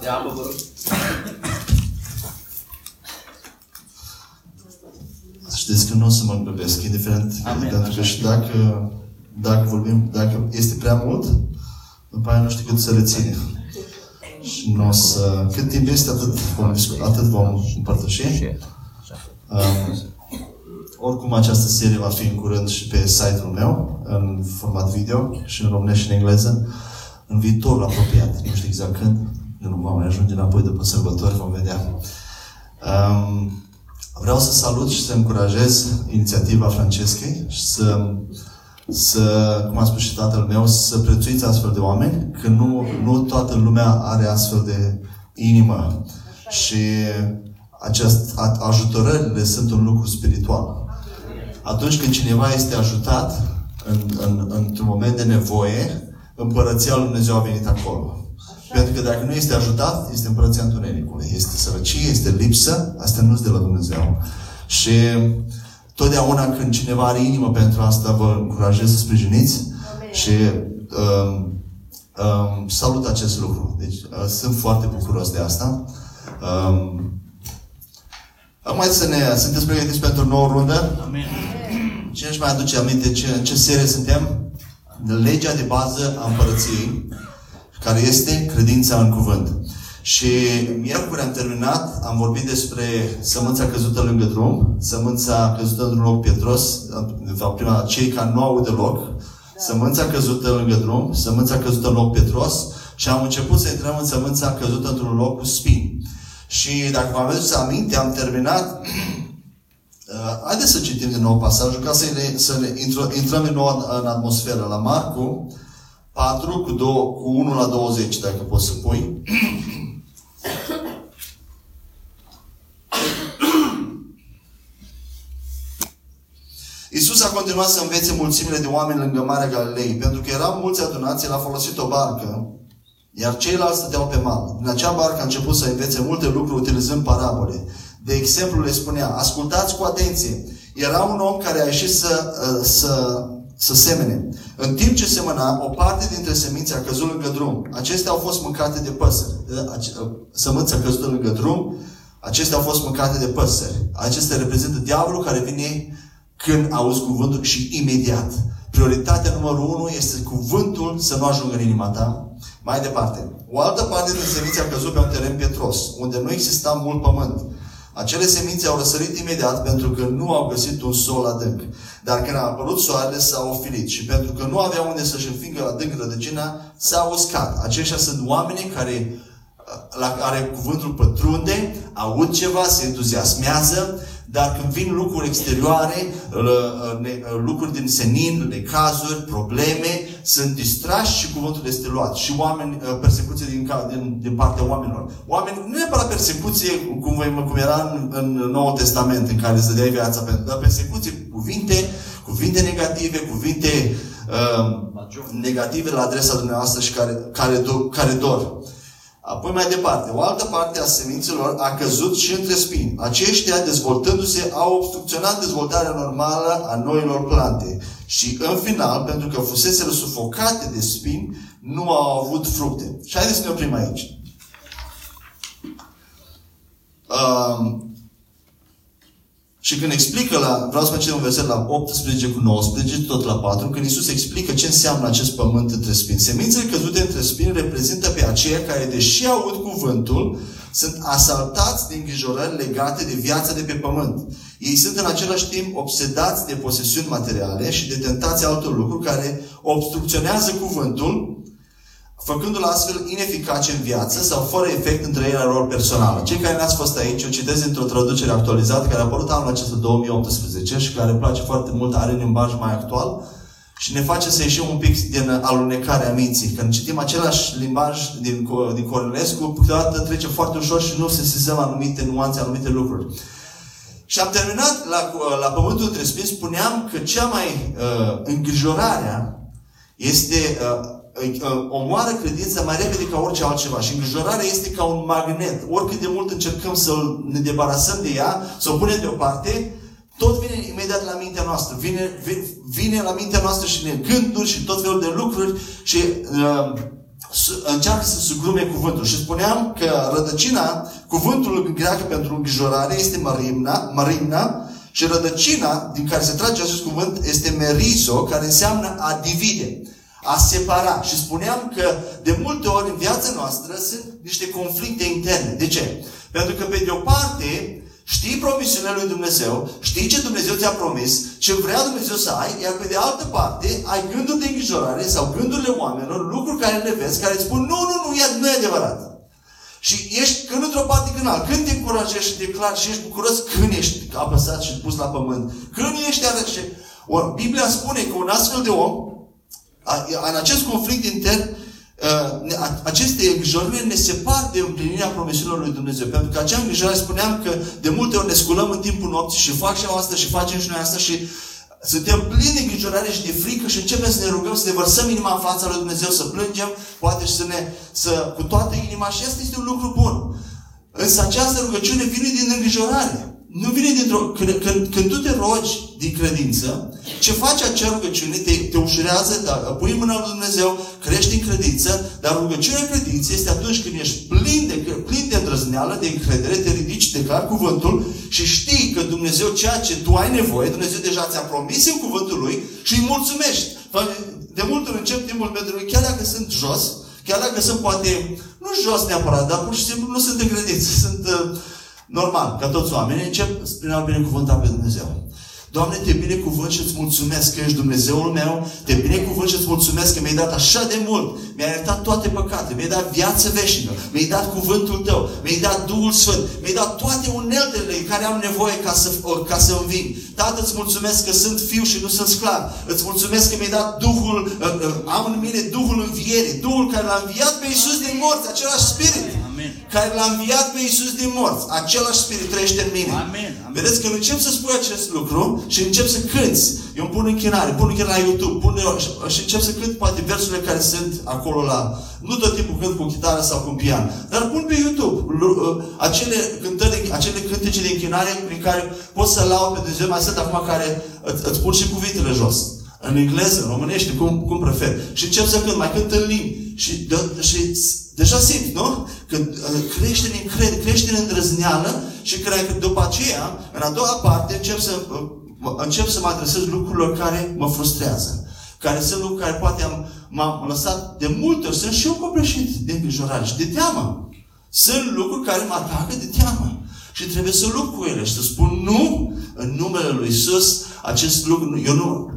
De apă, vă rog. Știți că nu o să mă grăbesc, indiferent, Amen, pentru că așa și dacă, dacă vorbim, dacă este prea mult, după aia nu știu cât să reține. Și nu o să... Cât timp este, atât vom discuta, atât vom împărtăși. Um, oricum, această serie va fi în curând și pe site-ul meu, în format video, și în românește și în engleză, în viitorul apropiat. Nu știu exact când, nu va mai ajunge înapoi după sărbători, vom vedea. Um, vreau să salut și să încurajez inițiativa Francescei și să, să, cum a spus și tatăl meu, să prețuiți astfel de oameni, că nu, nu toată lumea are astfel de inimă. Și acest, a- ajutorările sunt un lucru spiritual. Atunci când cineva este ajutat în, în, într-un moment de nevoie, împărăția lui Dumnezeu a venit acolo. Pentru că dacă nu este ajutat, este împărăția întunericului. Este sărăcie, este lipsă, astea nu sunt de la Dumnezeu. Și totdeauna când cineva are inimă pentru asta, vă încurajez să sprijiniți și um, um, salut acest lucru. Deci uh, sunt foarte bucuros de asta. Um, Acum să ne, sunteți pregătiți pentru o nouă rundă? Amen. Cine își mai aduce aminte ce, în ce serie suntem? Legea de bază a împărăției, care este credința în cuvânt. Și miercuri am terminat, am vorbit despre sămânța căzută lângă drum, sămânța căzută într-un loc pietros, de fapt prima dată, cei care nu au deloc, sămânța căzută lângă drum, sămânța căzută în loc pietros și am început să intrăm în sămânța căzută într-un loc cu spini. Și dacă vă aduceți aminte, am terminat Uh, haideți să citim din nou pasajul ca să ne, să ne intru, intrăm din nou în, în atmosferă. La Marcu 4 cu, 2, cu 1 la 20, dacă poți să pui. Iisus a continuat să învețe mulțimile de oameni lângă Marea Galilei, pentru că erau mulți adunați, el a folosit o barcă, iar ceilalți stăteau pe mal. În acea barcă a început să învețe multe lucruri utilizând parabole. De exemplu, le spunea, ascultați cu atenție. Era un om care a ieșit să, uh, să, să semene. În timp ce semăna, o parte dintre semințe a căzut lângă drum. Acestea au fost mâncate de păsări. Ace- uh, Sămânța a căzut lângă drum, acestea au fost mâncate de păsări. Acestea reprezintă diavolul care vine când auzi cuvântul și imediat. Prioritatea numărul unu este cuvântul să nu ajungă în inima ta. Mai departe. O altă parte din semințe a căzut pe un teren pietros, unde nu exista mult pământ. Acele semințe au răsărit imediat pentru că nu au găsit un sol adânc. Dar când a apărut soarele, s-au ofilit și pentru că nu aveau unde să-și înfingă adânc rădăcina, s-au uscat. Aceștia sunt oamenii care la care cuvântul pătrunde, aud ceva, se entuziasmează, dar când vin lucruri exterioare, ne- lucruri din senin, necazuri, probleme, sunt distrași și cuvântul este luat. Și oameni, persecuție din, ca- din, din partea oamenilor. Oameni, nu neapărat persecuție cum, voi- cum era în, în Noul Testament, în care se dea viața pentru, dar persecuție cu cuvinte, cuvinte negative, cuvinte uh, negative la adresa dumneavoastră și care, care, do, care dor. Apoi mai departe, o altă parte a semințelor a căzut și între spini. Aceștia, dezvoltându-se, au obstrucționat dezvoltarea normală a noilor plante. Și în final, pentru că fuseseră sufocate de spini, nu au avut fructe. Și haideți să ne oprim aici. Um, și când explică la, vreau să facem un verset la 18 cu 19, tot la 4, când Iisus explică ce înseamnă acest pământ între spini. Semințele căzute între spini reprezintă pe aceia care, deși aud cuvântul, sunt asaltați de îngrijorări legate de viața de pe pământ. Ei sunt în același timp obsedați de posesiuni materiale și de tentații altor lucruri care obstrucționează cuvântul făcându-l astfel ineficace în viață sau fără efect în trăirea lor personală. Cei care n-ați fost aici, o citesc într-o traducere actualizată care a apărut anul acesta 2018 și care îmi place foarte mult, are limbaj mai actual și ne face să ieșim un pic din alunecarea minții. Când citim același limbaj din, din Cornelescu, câteodată trece foarte ușor și nu se sesizăm anumite nuanțe, anumite lucruri. Și am terminat la, la Pământul între Spini, spuneam că cea mai uh, îngrijorarea este uh, omoară credința mai repede ca orice altceva. Și îngrijorarea este ca un magnet. Oricât de mult încercăm să ne debarasăm de ea, să o punem deoparte, tot vine imediat la mintea noastră. Vine, vine, vine la mintea noastră și ne gânduri și tot felul de lucruri și uh, încearcă să sugrume cuvântul. Și spuneam că rădăcina, cuvântul în greacă pentru îngrijorare este marimna, marimna și rădăcina din care se trage acest cuvânt este merizo, care înseamnă a divide, a separa. Și spuneam că de multe ori în viața noastră sunt niște conflicte interne. De ce? Pentru că pe de o parte Știi promisiunea lui Dumnezeu, știi ce Dumnezeu ți-a promis, ce vrea Dumnezeu să ai, iar pe de altă parte ai gânduri de îngrijorare sau gândurile oamenilor, lucruri care le vezi, care îți spun nu, nu, nu, nu e adevărat. Și ești când într-o parte, când alt. Când te încurajezi și declar și ești bucuros, când ești apăsat și pus la pământ. Când ești arășe. Biblia spune că un astfel de om, în acest conflict intern, Uh, aceste îngrijorări ne separ de împlinirea promisiunilor lui Dumnezeu. Pentru că acea îngrijorare spuneam că de multe ori ne sculăm în timpul nopții și fac și asta și facem și noi asta și suntem plini de îngrijorare și de frică și începem să ne rugăm, să ne vărsăm inima în fața lui Dumnezeu, să plângem, poate și să ne, să, cu toată inima și asta este un lucru bun. Însă această rugăciune vine din îngrijorare. Nu vine dintr-o... Când, când, când tu te rogi din credință, ce face acea rugăciune? Te, te ușurează, dar pui mâna lui Dumnezeu, crești în credință, dar rugăciunea credință este atunci când ești plin de, plin de îndrăzneală, de încredere, te ridici, declar cuvântul și știi că Dumnezeu ceea ce tu ai nevoie, Dumnezeu deja ți-a promis în cuvântul Lui și îi mulțumești. De multe ori încep timpul pentru Lui, chiar dacă sunt jos, chiar dacă sunt poate, nu jos neapărat, dar pur și simplu nu sunt în credință, sunt uh, normal, ca toți oamenii, încep prin a binecuvânta pe Dumnezeu. Doamne, te binecuvânt și îți mulțumesc că ești Dumnezeul meu, te binecuvânt și îți mulțumesc că mi-ai dat așa de mult, mi-ai iertat toate păcate, mi-ai dat viață veșnică, mi-ai dat cuvântul tău, mi-ai dat Duhul Sfânt, mi-ai dat toate uneltele care am nevoie ca să, ca să înving. Tată, îți mulțumesc că sunt fiu și nu sunt sclav. Îți mulțumesc că mi-ai dat Duhul, uh, uh, am în mine Duhul învierii, Duhul care l-a înviat pe Iisus din morți, același Spirit. Amen. care l-a înviat pe Iisus din morți. Același Spirit trăiește în mine. Amen. Amen. Vedeți, când încep să spui acest lucru și încep să cânți, eu îmi pun închinare, pun închinare la YouTube, pun, și încep să cânt poate versurile care sunt acolo la... Nu tot timpul cânt cu chitară sau cu pian, dar pun pe YouTube uh, acele, cântări, acele cântece de închinare prin care poți să lau pe Dumnezeu. Mai sunt acum care îți, îți pun și cuvintele jos în engleză, în românește, cum, cum prefer. Și încep să cânt, mai cânt în limbi. Și, de, și deja simt, nu? Că uh, crește în încredere, crește în îndrăzneală și cred că după aceea, în a doua parte, încep să, uh, încep să mă adresez lucrurilor care mă frustrează. Care sunt lucruri care poate am, m-am lăsat de multe ori. Sunt și eu copleșit de îngrijorare și de teamă. Sunt lucruri care mă atacă de teamă. Și trebuie să lupt cu ele și să spun nu în numele Lui Isus. Acest lucru, eu nu,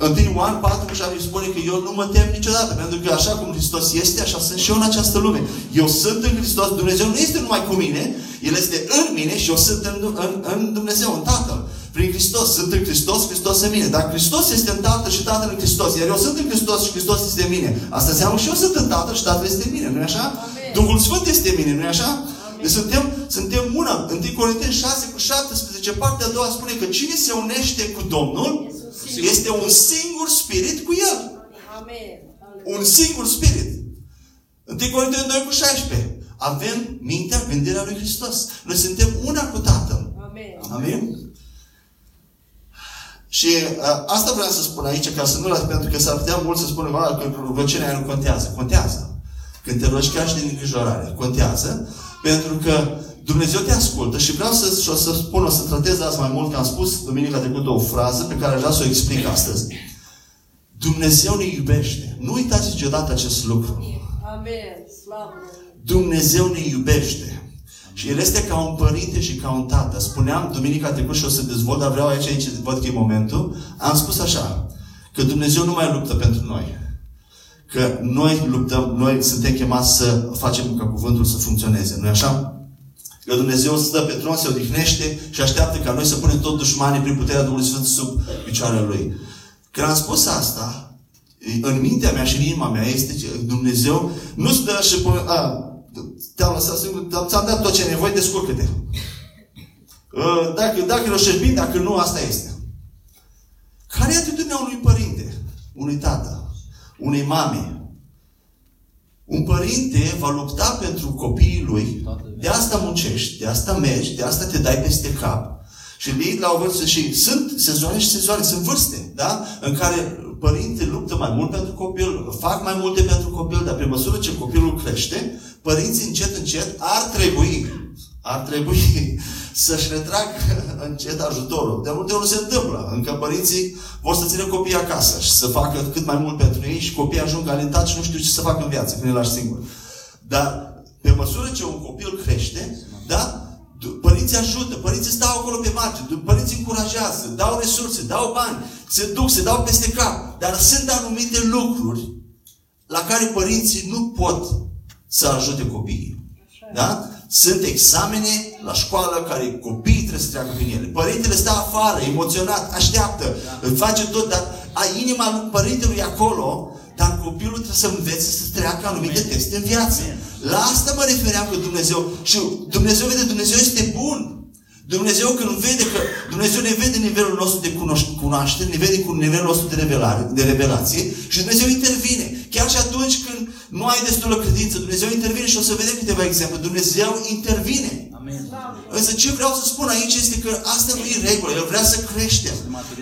1 Ioan 4 și îmi spune că eu nu mă tem niciodată, pentru că așa cum Hristos este, așa sunt și eu în această lume. Eu sunt în Hristos, Dumnezeu nu este numai cu mine, El este în mine și eu sunt în, în, în Dumnezeu, în Tatăl. Prin Hristos, sunt în Hristos, Hristos în mine. Dar Hristos este în Tatăl și Tatăl în Hristos, iar eu sunt în Hristos și Hristos este în mine. Asta înseamnă și eu sunt în Tatăl și Tatăl este în mine, nu-i așa? Amen. Duhul Sfânt este în mine, nu-i așa? Amen. Deci suntem, suntem una. 1 Corinteni 6 cu 17, partea a doua spune că cine se unește cu Domnul, este un singur spirit cu El. Amen. Un singur spirit. 1 Corinteni 2 cu 16. Avem mintea, gândirea lui Hristos. Noi suntem una cu Tatăl. Amen. Amen? Și uh, asta vreau să spun aici, ca să nu las, pentru că s-ar putea mult să spună că rugăciunea nu contează. Contează. Când te rogi chiar și din îngrijorare. Contează. Pentru că Dumnezeu te ascultă și vreau să, și o să spun, o să tratez azi mai mult, că am spus duminica trecută o frază pe care aș vrea să o explic astăzi. Dumnezeu ne iubește. Nu uitați niciodată acest lucru. Amen. Dumnezeu ne iubește. Și El este ca un părinte și ca un tată. Spuneam duminica trecută și o să dezvolt, dar vreau aici, aici văd că e momentul. Am spus așa, că Dumnezeu nu mai luptă pentru noi. Că noi luptăm, noi suntem chemați să facem ca cuvântul să funcționeze. nu așa? Că Dumnezeu stă pe tron, se odihnește și așteaptă ca noi să punem tot dușmanii prin puterea Duhului Sfânt sub picioarele Lui. Când am spus asta, în mintea mea și în inima mea este că Dumnezeu nu stă și pune, a, te-am lăsat singur, ți-am dat tot ce ai nevoie, descurcă-te. Dacă, dacă reușești bine, dacă nu, asta este. Care e atitudinea unui părinte, unui tată, unei mame, un părinte va lupta pentru copiii lui, de asta muncești, de asta mergi, de asta te dai peste cap. Și îi la o vârstă și sunt sezoane și sezoane, sunt vârste, da? În care părinții luptă mai mult pentru copil, fac mai multe pentru copil, dar pe măsură ce copilul crește, părinții încet, încet ar trebui, ar trebui să-și retrag încet ajutorul. De multe ori nu se întâmplă. Încă părinții vor să țină copiii acasă și să facă cât mai mult pentru ei și copiii ajung alentați și nu știu ce să facă în viață când îi lași singur. Dar pe măsură ce un copil crește, da? Părinții ajută, părinții stau acolo pe margine, părinții încurajează, dau resurse, dau bani, se duc, se dau peste cap. Dar sunt anumite lucruri la care părinții nu pot să ajute copiii. Da? Sunt examene la școală care copiii trebuie să treacă prin ele. Părintele stă afară, emoționat, așteaptă, da. îl face tot, dar a inima părintelui acolo, dar copilul trebuie să învețe să treacă anumite Amen. teste în viață. Amen. La asta mă refeream că Dumnezeu, și Dumnezeu vede, Dumnezeu este bun. Dumnezeu când vede că Dumnezeu ne vede nivelul nostru de cunoaștere, ne vede cu nivelul nostru de, revelare, de revelație și Dumnezeu intervine. Chiar și atunci când nu ai destulă credință, Dumnezeu intervine și o să vedem câteva exemple. Dumnezeu intervine. Amen. Însă ce vreau să spun aici este că asta nu e regulă. El vrea să creștem.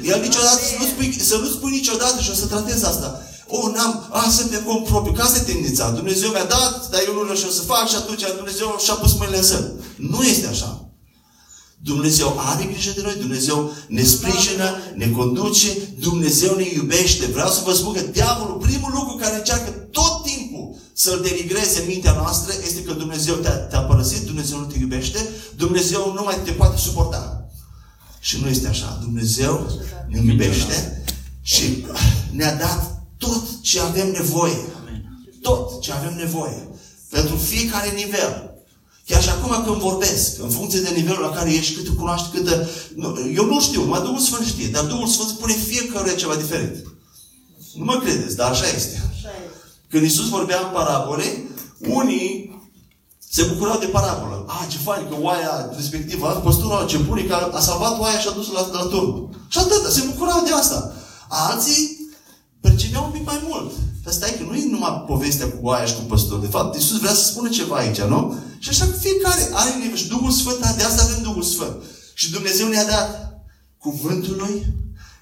El niciodată, să nu spui, să nu spui niciodată și o să tratez asta. O, oh, n-am, a, să pe cum propriu. Ca asta e tendința. Dumnezeu mi-a dat, dar eu nu reușesc să fac și atunci Dumnezeu și-a pus mâinile în sân. Nu este așa. Dumnezeu are grijă de noi, Dumnezeu ne sprijină, ne conduce, Dumnezeu ne iubește. Vreau să vă spun că diavolul, primul lucru care încearcă tot timpul să-l denigreze mintea noastră este că Dumnezeu te-a, te părăsit, Dumnezeu nu te iubește, Dumnezeu nu mai te poate suporta. Și nu este așa. Dumnezeu ne iubește și ne-a dat tot ce avem nevoie. Tot ce avem nevoie. Pentru fiecare nivel. Chiar și acum când vorbesc, în funcție de nivelul la care ești, cât cunoști, cât... Eu nu știu, numai Duhul Sfânt știe, dar Duhul Sfânt spune fiecare ceva diferit. Nu mă credeți, dar așa este. Când Iisus vorbea în parabole, unii se bucurau de parabolă. A, ce fain că oaia respectivă, păstorul ce bunic a, a salvat oaia și a dus la, la turn. Și atât, se bucurau de asta. Alții percepeau un pic mai mult. Dar stai că nu e numai povestea cu oaia și cu păstorul. De fapt, Iisus vrea să spună ceva aici, nu? Și așa fiecare are nivel. Și Duhul Sfânt, de asta avem Duhul Sfânt. Și Dumnezeu ne-a dat cuvântul Lui,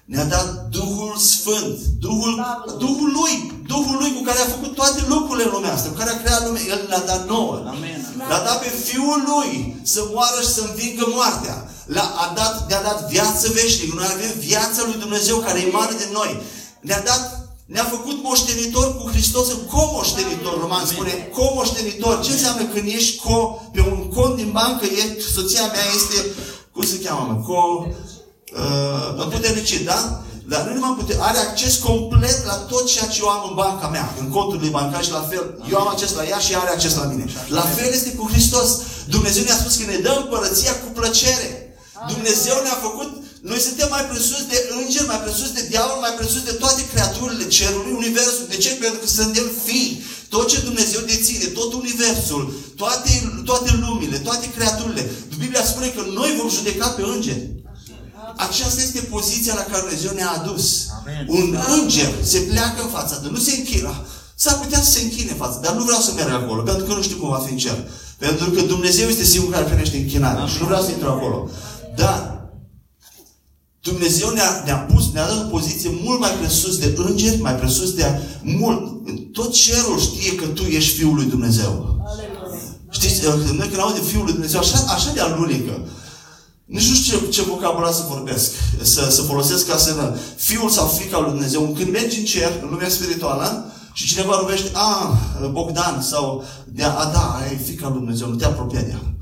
ne-a dat Duhul Sfânt, Duhul, Duhul Lui, Duhul Lui cu care a făcut toate lucrurile în lumea asta, cu care a creat lumea, El ne-a dat nouă. Amen. L-a dat pe Fiul Lui să moară și să învingă moartea. L-a a dat, ne-a dat viață veșnică. Noi avem viața lui Dumnezeu care e mare de noi. Ne-a dat ne-a făcut moștenitor cu Hristos, comoștenitor, roman spune, comoștenitor. Ce înseamnă când ești co, pe un cont din bancă, e, soția mea este, cum se cheamă, mă, co, uh, împuternicit, da? Dar nu numai pute, are acces complet la tot ceea ce eu am în banca mea, în conturile bancare și la fel, eu am acces la ea și ea are acces la mine. La fel este cu Hristos. Dumnezeu ne-a spus că ne dă împărăția cu plăcere. Dumnezeu ne-a făcut noi suntem mai presus de îngeri, mai presus de diavol, mai presus de toate creaturile cerului, universul. De ce? Pentru că suntem fii. Tot ce Dumnezeu deține, tot universul, toate, toate lumile, toate creaturile. Biblia spune că noi vom judeca pe îngeri. Aceasta este poziția la care Dumnezeu ne-a adus. Amen. Un înger se pleacă în fața de nu se închină. S-ar putea să se închine față, dar nu vreau să merg acolo, pentru că nu știu cum va fi în cer. Pentru că Dumnezeu este singurul care primește închinare și nu vreau să intru acolo. Dar Dumnezeu ne-a, ne-a pus, ne-a dat o poziție mult mai presus de îngeri, mai presus de mult. Tot cerul știe că tu ești Fiul lui Dumnezeu. Știți, uh, noi când audem Fiul lui Dumnezeu, așa, așa de alunecă. Nici nu știu ce, ce vocabular să vorbesc, să, să folosesc ca să... Fiul sau fica lui Dumnezeu. Când mergi în cer, în lumea spirituală, și cineva rupește, a, Bogdan, sau, de a, da, e fica lui Dumnezeu, nu te apropia de ea.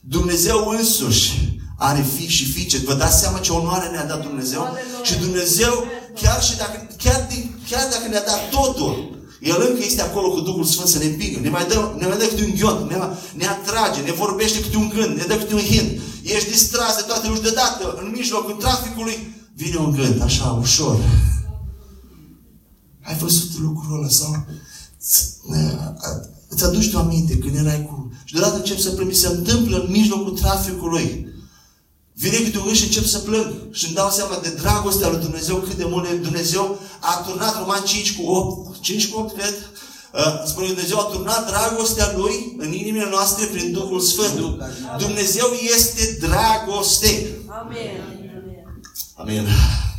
Dumnezeu însuși are fi și fiice. Vă dați seama ce onoare ne-a dat Dumnezeu? Aleluia. Și Dumnezeu, chiar, și dacă, chiar, chiar dacă ne-a dat totul, el încă este acolo cu Duhul Sfânt să ne împingă. Ne mai dă, ne mai dă câte un ghiot, ne, ne atrage, ne vorbește câte un gând, ne dă câte un hint. Ești distras de toate lucrurile deodată, în mijlocul traficului, vine un gând, așa, ușor. Ai văzut lucrul ăla sau îți aduci tu aminte când erai cu... Și deodată încep să plângi, se întâmplă în mijlocul traficului. Vine câte un și încep să plâng. Și îmi dau seama de dragostea lui Dumnezeu, cât de mult Dumnezeu a turnat Roman 5 cu 8. 5 cu 8, cred. Uh, spune Dumnezeu a turnat dragostea Lui în inimile noastre prin Duhul Sfânt. Dumnezeu este dragoste. Amen. Amen.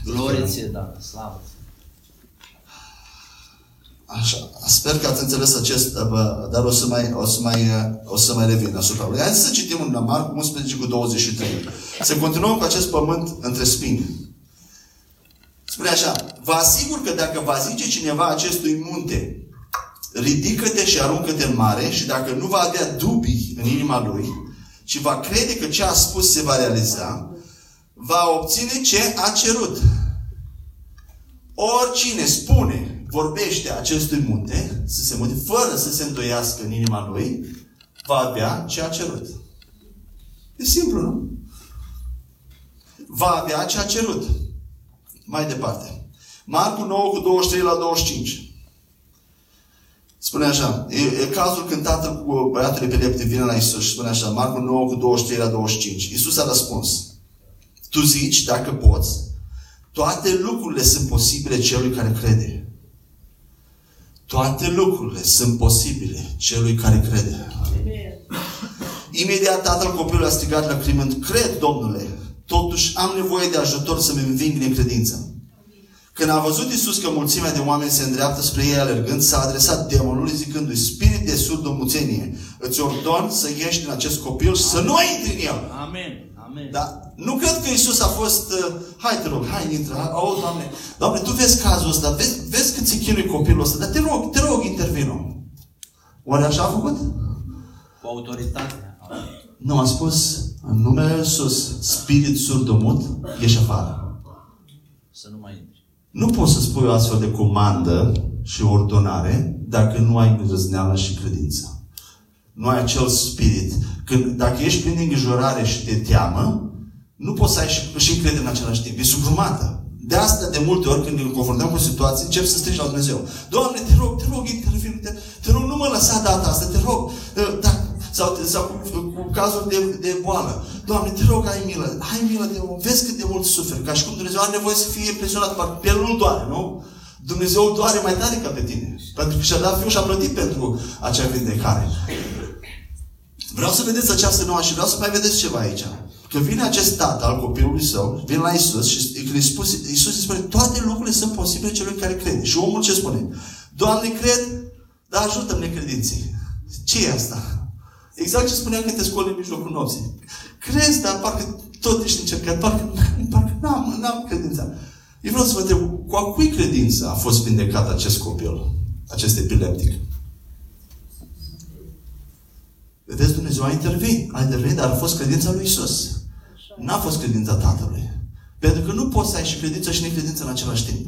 Glorie ție, da, slavă. Așa, sper că ați înțeles acest, dar o să mai, o să mai, o să mai revin asupra lui. Hai să citim în Marc 11 cu 23. Să continuăm cu acest pământ între spini. Spune așa, vă asigur că dacă va zice cineva acestui munte, ridică-te și aruncă-te în mare și dacă nu va avea dubii în inima lui și va crede că ce a spus se va realiza, va obține ce a cerut. Oricine spune, vorbește acestui munte, să se mute, fără să se îndoiască în inima lui, va avea ce a cerut. E simplu, nu? Va avea ce a cerut. Mai departe. Marcu 9 cu 23 la 25. Spune așa, e, e cazul când tatăl cu băiatul epileptic vine la Isus și spune așa, Marcu 9 cu 23 la 25. Isus a răspuns, tu zici, dacă poți, toate lucrurile sunt posibile celui care crede. Toate lucrurile sunt posibile celui care crede. Imediat tatăl copilului a strigat la crimând, cred, Domnule, totuși am nevoie de ajutor să-mi înving necredința. Când a văzut Isus că mulțimea de oameni se îndreaptă spre ei alergând, s-a adresat demonului zicându-i, Spirit de surdomuțenie, îți ordon să ieși din acest copil și să nu intri în el. Amen. Amen. Da? Nu cred că Isus a fost, uh, hai te rog, hai intră, au, Doamne, Doamne, Tu vezi cazul ăsta, vezi, vezi cât se chinui copilul ăsta, dar te rog, te rog, intervino. Oare așa a făcut? Cu autoritate. Nu, a spus, în numele Iisus, spirit surdomut, ieși afară. Să nu mai intri. Nu poți să spui o astfel de comandă și ordonare dacă nu ai îndrăzneală și credință. Nu ai acel spirit. Când, dacă ești plin de îngrijorare și de teamă, nu poți să ai și, și încredere în același timp. E sugrumată. De asta, de multe ori, când ne confruntăm cu situații, încep să strigi la Dumnezeu. Doamne, te rog, te rog, intervin, te, te rog, nu mă lăsa data asta, te rog. Da, sau, sau cu, cu cazuri de, de boală. Doamne, te rog, ai milă, ai milă de om, vezi cât de mult suferi. Ca și cum Dumnezeu are nevoie să fie impresionat, parcă pe el nu doare, nu? Dumnezeu doare mai tare ca pe tine. Pentru că și-a dat Fiul și a plătit pentru acea vindecare. Vreau să vedeți această nouă și vreau să mai vedeți ceva aici. Că vine acest tată al copilului său, vine la Isus și când îi spus, Isus îi spune, toate lucrurile sunt posibile celui care crede. Și omul ce spune? Doamne, cred, dar ajută-mi necredinții. Ce e asta? Exact ce spuneam când te scoli în mijlocul nopții. Crezi, dar parcă tot ești încercat, parcă, parcă n-am, n-am credința. Eu vreau să vă întreb, cu a cui credință a fost vindecat acest copil, acest epileptic? Vedeți, Dumnezeu a intervenit, a intervenit, dar a fost credința lui Isus. N-a fost credința Tatălui. Pentru că nu poți să ai și credință și necredință în același timp.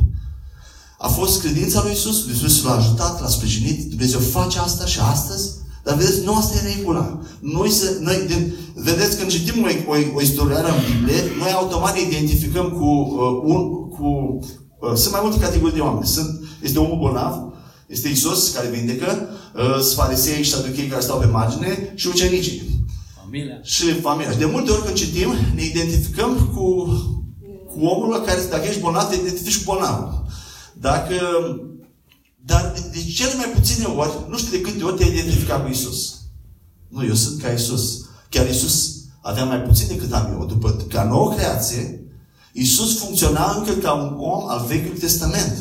A fost credința lui Isus, Isus l-a ajutat, l-a sprijinit, Dumnezeu face asta și astăzi, dar vedeți, nu asta e regula. Noi, să, noi de, vedeți, când citim o, o, o istorioară în Biblie, noi automat ne identificăm cu uh, un, cu, uh, sunt mai multe categorii de oameni. Sunt, este omul bolnav, este Isus care vindecă, uh, farisei și saduchei care stau pe margine și ucenicii. Familia. Și familia. Și de multe ori când citim, ne identificăm cu, cu omul la care, dacă ești bolnav, te identifici cu bolnav. Dacă dar de, de cele mai puține ori, nu știu de câte ori te-ai identificat cu Isus. Nu, eu sunt ca Isus. Chiar Isus avea mai puțin decât am eu. După ca nouă creație, Isus funcționa încă ca un om al Vechiului Testament,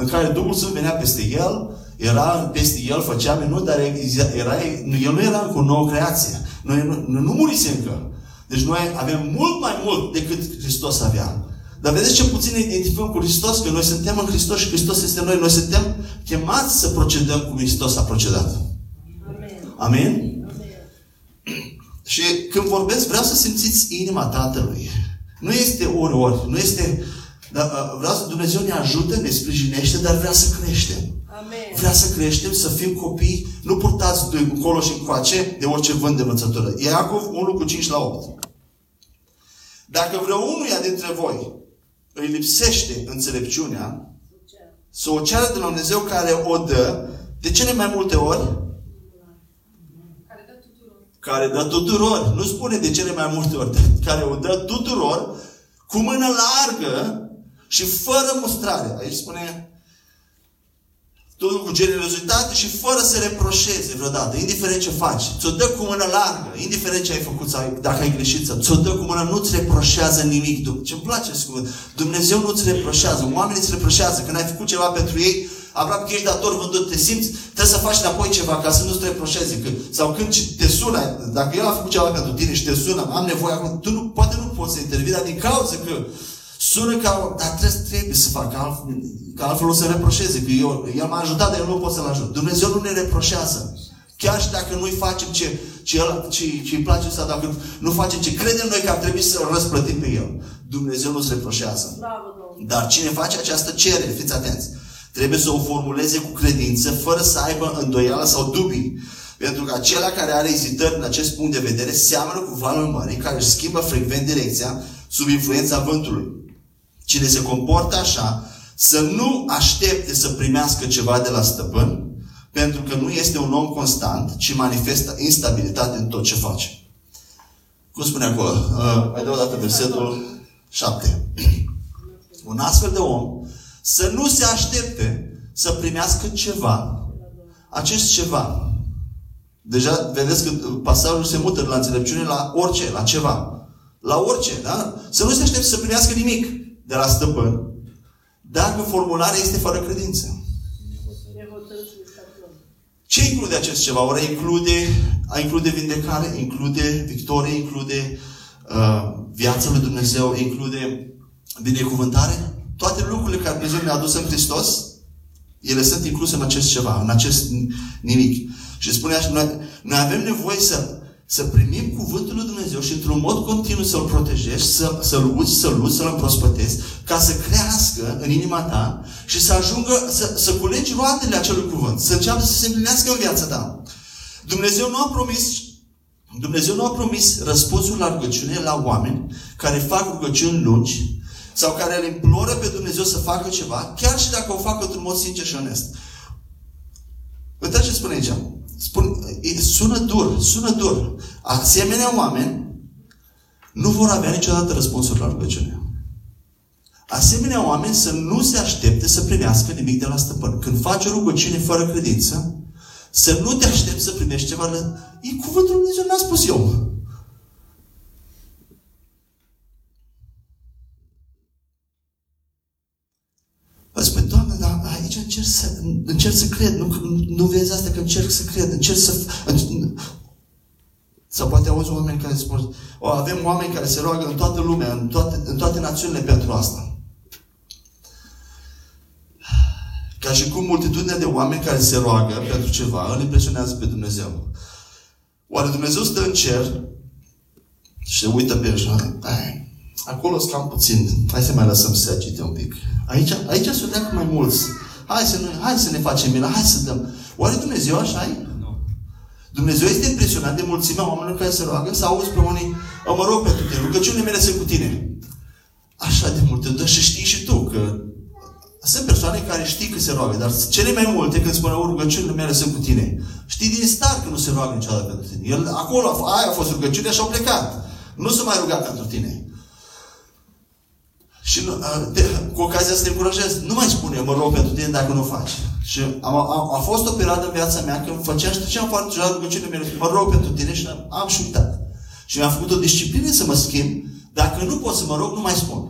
în care Duhul Sfânt venea peste el, era peste el, făcea minuni, dar era, el nu era încă o nouă creație. Noi nu, nu, nu murise încă. Deci noi avem mult mai mult decât Hristos avea. Dar vedeți ce puțin ne identificăm cu Hristos, că noi suntem în Hristos și Hristos este în noi. Noi suntem chemați să procedăm cum Hristos a procedat. Amen? Amen? Și când vorbesc, vreau să simțiți inima Tatălui. Nu este ori-ori, nu este... Dar, uh, vreau să Dumnezeu ne ajută, ne sprijinește, dar vrea să creștem. Amen. Vrea să creștem, să fim copii, nu purtați de încolo și încoace de orice vânt de învățătură. Iacov 1 cu 5 la 8. Dacă vreo unuia dintre voi îi lipsește înțelepciunea, să o ceară de la Dumnezeu care o dă, de cele mai multe ori, care dă tuturor. Care dă tuturor. Nu spune de cele mai multe ori. Care o dă tuturor cu mână largă și fără mustrare. Aici spune totul cu generozitate și fără să reproșeze vreodată, indiferent ce faci. Ți-o dă cu mână largă, indiferent ce ai făcut sau dacă ai greșit, ți-o dă cu mână, nu-ți reproșează nimic. Ce-mi place să cuvânt. Dumnezeu nu-ți reproșează, oamenii îți reproșează. Când ai făcut ceva pentru ei, Aproape că ești dator vândut, te simți, trebuie să faci înapoi ceva ca să nu-ți reproșeze. Că, sau când te sună, dacă el a făcut ceva pentru tine și te sună, am nevoie acum, tu nu, poate nu poți să intervii, dar din cauza că sună ca, dar trebuie, trebuie să fac, altfel, că altfel o să reproșeze, că eu, el m-a ajutat, dar eu nu pot să-l ajut. Dumnezeu nu ne reproșează. Chiar și dacă nu-i facem ce, ce, el, ce, ce îi place sau dacă nu facem ce credem noi că ar trebui să-l răsplătim pe el, Dumnezeu nu-ți reproșează. Bravo, Domnul. Dar cine face această cerere, fiți atenți, trebuie să o formuleze cu credință, fără să aibă îndoială sau dubii. Pentru că acela care are ezitări în acest punct de vedere seamănă cu valul mării, care își schimbă frecvent direcția sub influența vântului. Cine se comportă așa, să nu aștepte să primească ceva de la stăpân, pentru că nu este un om constant, ci manifestă instabilitate în tot ce face. Cum spune acolo? Uh, mai dau o dată versetul 7. Un astfel de om să nu se aștepte să primească ceva. Acest ceva. Deja vedeți că pasajul se mută de la înțelepciune la orice, la ceva. La orice, da? Să nu se aștepte să primească nimic de la stăpân, dacă formularea este fără credință. E hotărât să ne stăm. Ce include acest ceva? Oare include, a include vindecare, include victorie, include uh, viața lui Dumnezeu, include binecuvântare? Toate lucrurile care Dumnezeu ne-a adus în Hristos, ele sunt incluse în acest ceva, în acest nimic. Și spune așa, noi, noi avem nevoie să, să primim cuvântul lui Dumnezeu și într-un mod continuu să-l protejezi, să, să-l uzi, să-l uzi, să-l împrospătezi, ca să crească în inima ta și să ajungă, să, să culegi roadele acelui cuvânt, să înceapă să se împlinească în viața ta. Dumnezeu nu a promis Dumnezeu nu a promis răspunsul la rugăciune la oameni care fac rugăciuni lungi sau care îl imploră pe Dumnezeu să facă ceva, chiar și dacă o fac într-un mod sincer și onest. Uitați ce spune aici. Spune, e- sună dur, sună dur. Asemenea oameni nu vor avea niciodată răspunsuri la rugăciune. Asemenea oameni să nu se aștepte să primească nimic de la stăpân. Când faci o rugăciune fără credință, să nu te aștepți să primești ceva. la- E cuvântul lui Dumnezeu, n-a spus eu. Vă spune, Doamne, dar aici încerc să, încerc să cred. Nu, nu vezi asta că încerc să cred. Încerc să... Sau poate auzi oameni care spun, o, avem oameni care se roagă în toată lumea, în toate, în toate națiunile pentru asta. Ca și cum multitudinea de oameni care se roagă pentru ceva îl impresionează pe Dumnezeu. Oare Dumnezeu stă în cer și se uită pe el și ai, acolo sunt cam puțin. Hai să mai lăsăm secete un pic. Aici, aici sunt cu mai mulți. Hai să, nu, hai să ne facem mila, hai să dăm. Oare Dumnezeu așa e? Nu. Dumnezeu este impresionat de mulțimea oamenilor care se roagă să auzi pe unii, "O, mă rog pentru tine, rugăciunile mele sunt cu tine. Așa de multe, dar și știi și tu că sunt persoane care știi că se roagă, dar cele mai multe când spune, o, rugăciunile mele sunt cu tine. Știi din start că nu se roagă niciodată pentru tine. El, acolo, a- aia a fost rugăciunea și au plecat. Nu s-a mai rugat pentru tine. Și nu, a, de, cu ocazia să te încurajez, nu mai spune, mă rog pentru tine dacă nu faci. Și am, am, a fost o perioadă în viața mea când făceam și făceam foarte la rugăciunile mele, mă rog pentru tine și am, am și uitat. Și mi-am făcut o disciplină să mă schimb, dacă nu pot să mă rog, nu mai spun.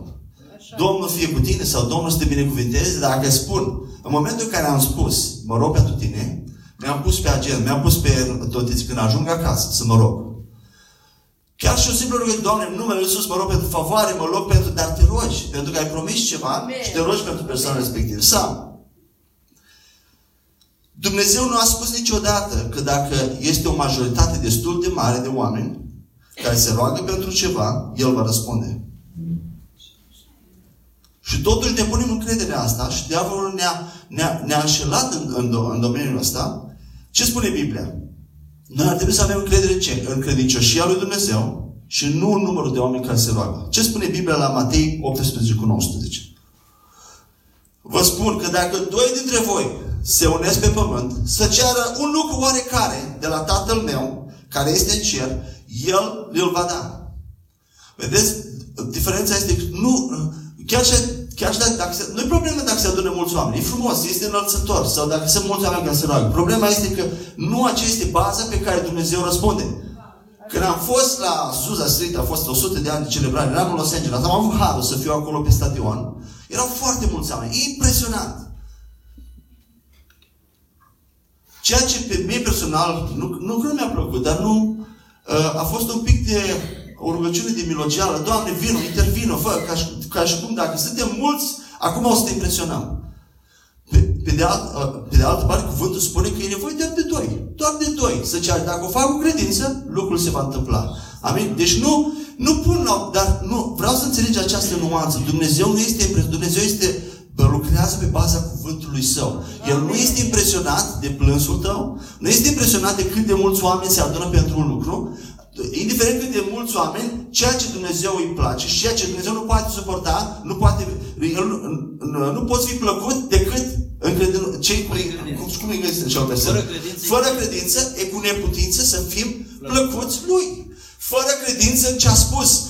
Așa. Domnul fie cu tine sau Domnul să te binecuvinteze, dacă spun, în momentul în care am spus, mă rog pentru tine, mi-am pus pe agenda, mi-am pus pe notițe când ajung acasă să mă rog. Chiar și o simplă rugăciune, Doamne, în numele Lui Iisus mă rog pentru favoare, mă rog pentru, dar te rogi, pentru că ai promis ceva Amen. și te rogi pentru persoana respectivă. Sau, Dumnezeu nu a spus niciodată că dacă este o majoritate destul de mare de oameni care se roagă pentru ceva, El va răspunde. Și totuși ne punem încrederea asta și diavolul ne-a, ne-a, ne-a înșelat în, în, do- în domeniul ăsta. Ce spune Biblia? Noi ar trebui să avem încredere în ce? În credincioșia lui Dumnezeu și nu în numărul de oameni care se roagă. Ce spune Biblia la Matei 18 cu 19? Vă spun că dacă doi dintre voi se unesc pe pământ să ceară un lucru oarecare de la Tatăl meu, care este în cer, El îl va da. Vedeți? Diferența este că nu, chiar și, chiar și dacă, dacă se, nu e problemă dacă se adună mulți oameni. E frumos, este înălțător. Sau dacă sunt mulți oameni care se roagă. Problema este că nu aceea este baza pe care Dumnezeu răspunde. Când am fost la Suza Street, a fost 100 de ani de celebrare, eram în Los Angeles, am avut harul să fiu acolo pe stadion. Erau foarte mulți oameni. E impresionant. Ceea ce pe mine personal, nu, nu că nu mi-a plăcut, dar nu, uh, a fost un pic de o rugăciune de milogeală. Doamne, vino, intervino, fă, ca și, ca și cum dacă suntem mulți, acum o să te impresionăm. Pe, pe, de alt, uh, pe de altă parte, cuvântul spune că e nevoie doar de doi. Doar de doi. Să ceară. Dacă o fac cu credință, lucrul se va întâmpla. Amin? Deci nu, nu pun la... Dar nu, vreau să înțelegi această nuanță. Dumnezeu nu este impresionat. Dumnezeu este lucrează pe baza cuvântului său. El nu este impresionat de plânsul tău, nu este impresionat de cât de mulți oameni se adună pentru un lucru, indiferent cât de mulți oameni, ceea ce Dumnezeu îi place și ceea ce Dumnezeu nu poate suporta, nu poate, el, nu, nu poți fi plăcut decât în credin, cei cu, cum, cum îi găsiți în Fără credință, Fără credință, e cu neputință să fim plăcuți Lui. Fără credință în ce a spus.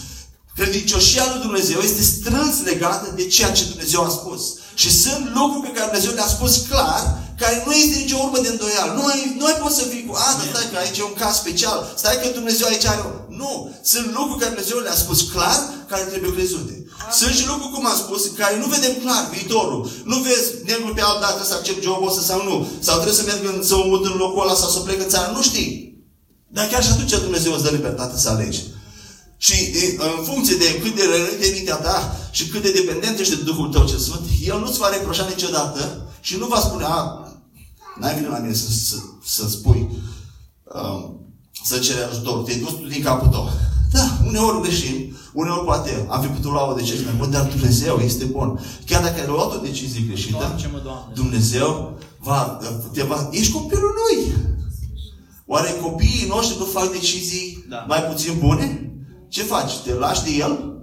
Credincioșia lui Dumnezeu este strâns legată de ceea ce Dumnezeu a spus. Și sunt lucruri pe care Dumnezeu le-a spus clar, care nu este nicio urmă de îndoială. Nu mai, nu mai poți să fii cu, a, dar stai că aici e un caz special, stai că Dumnezeu aici are... Nu! Sunt lucruri care Dumnezeu le-a spus clar, care trebuie crezute. Amin. Sunt și lucruri, cum am spus, care nu vedem clar viitorul. Nu vezi negru pe alt dată să accept jobul ăsta sau nu. Sau trebuie să merg în, să mut în locul ăla sau să plec în țară. Nu știi. Dar chiar și atunci Dumnezeu îți dă libertate să alegi. Și în funcție de cât de rănit de mintea ta și cât de dependent ești de Duhul tău ce sunt, El nu-ți va reproșa niciodată și nu va spune, a, n-ai venit la mine să, să, să spui, um, să cere ajutor, te-ai dus tu din capul tău. Da, uneori greșim, uneori poate am fi putut lua o decizie mai bună, dar Dumnezeu este bun. Chiar dacă ai luat o decizie greșită, Întoarce-mă, Doamne. Dumnezeu va, te va, ești copilul Lui. Oare copiii noștri nu fac decizii Da. mai puțin bune? Ce faci? Te lași de el?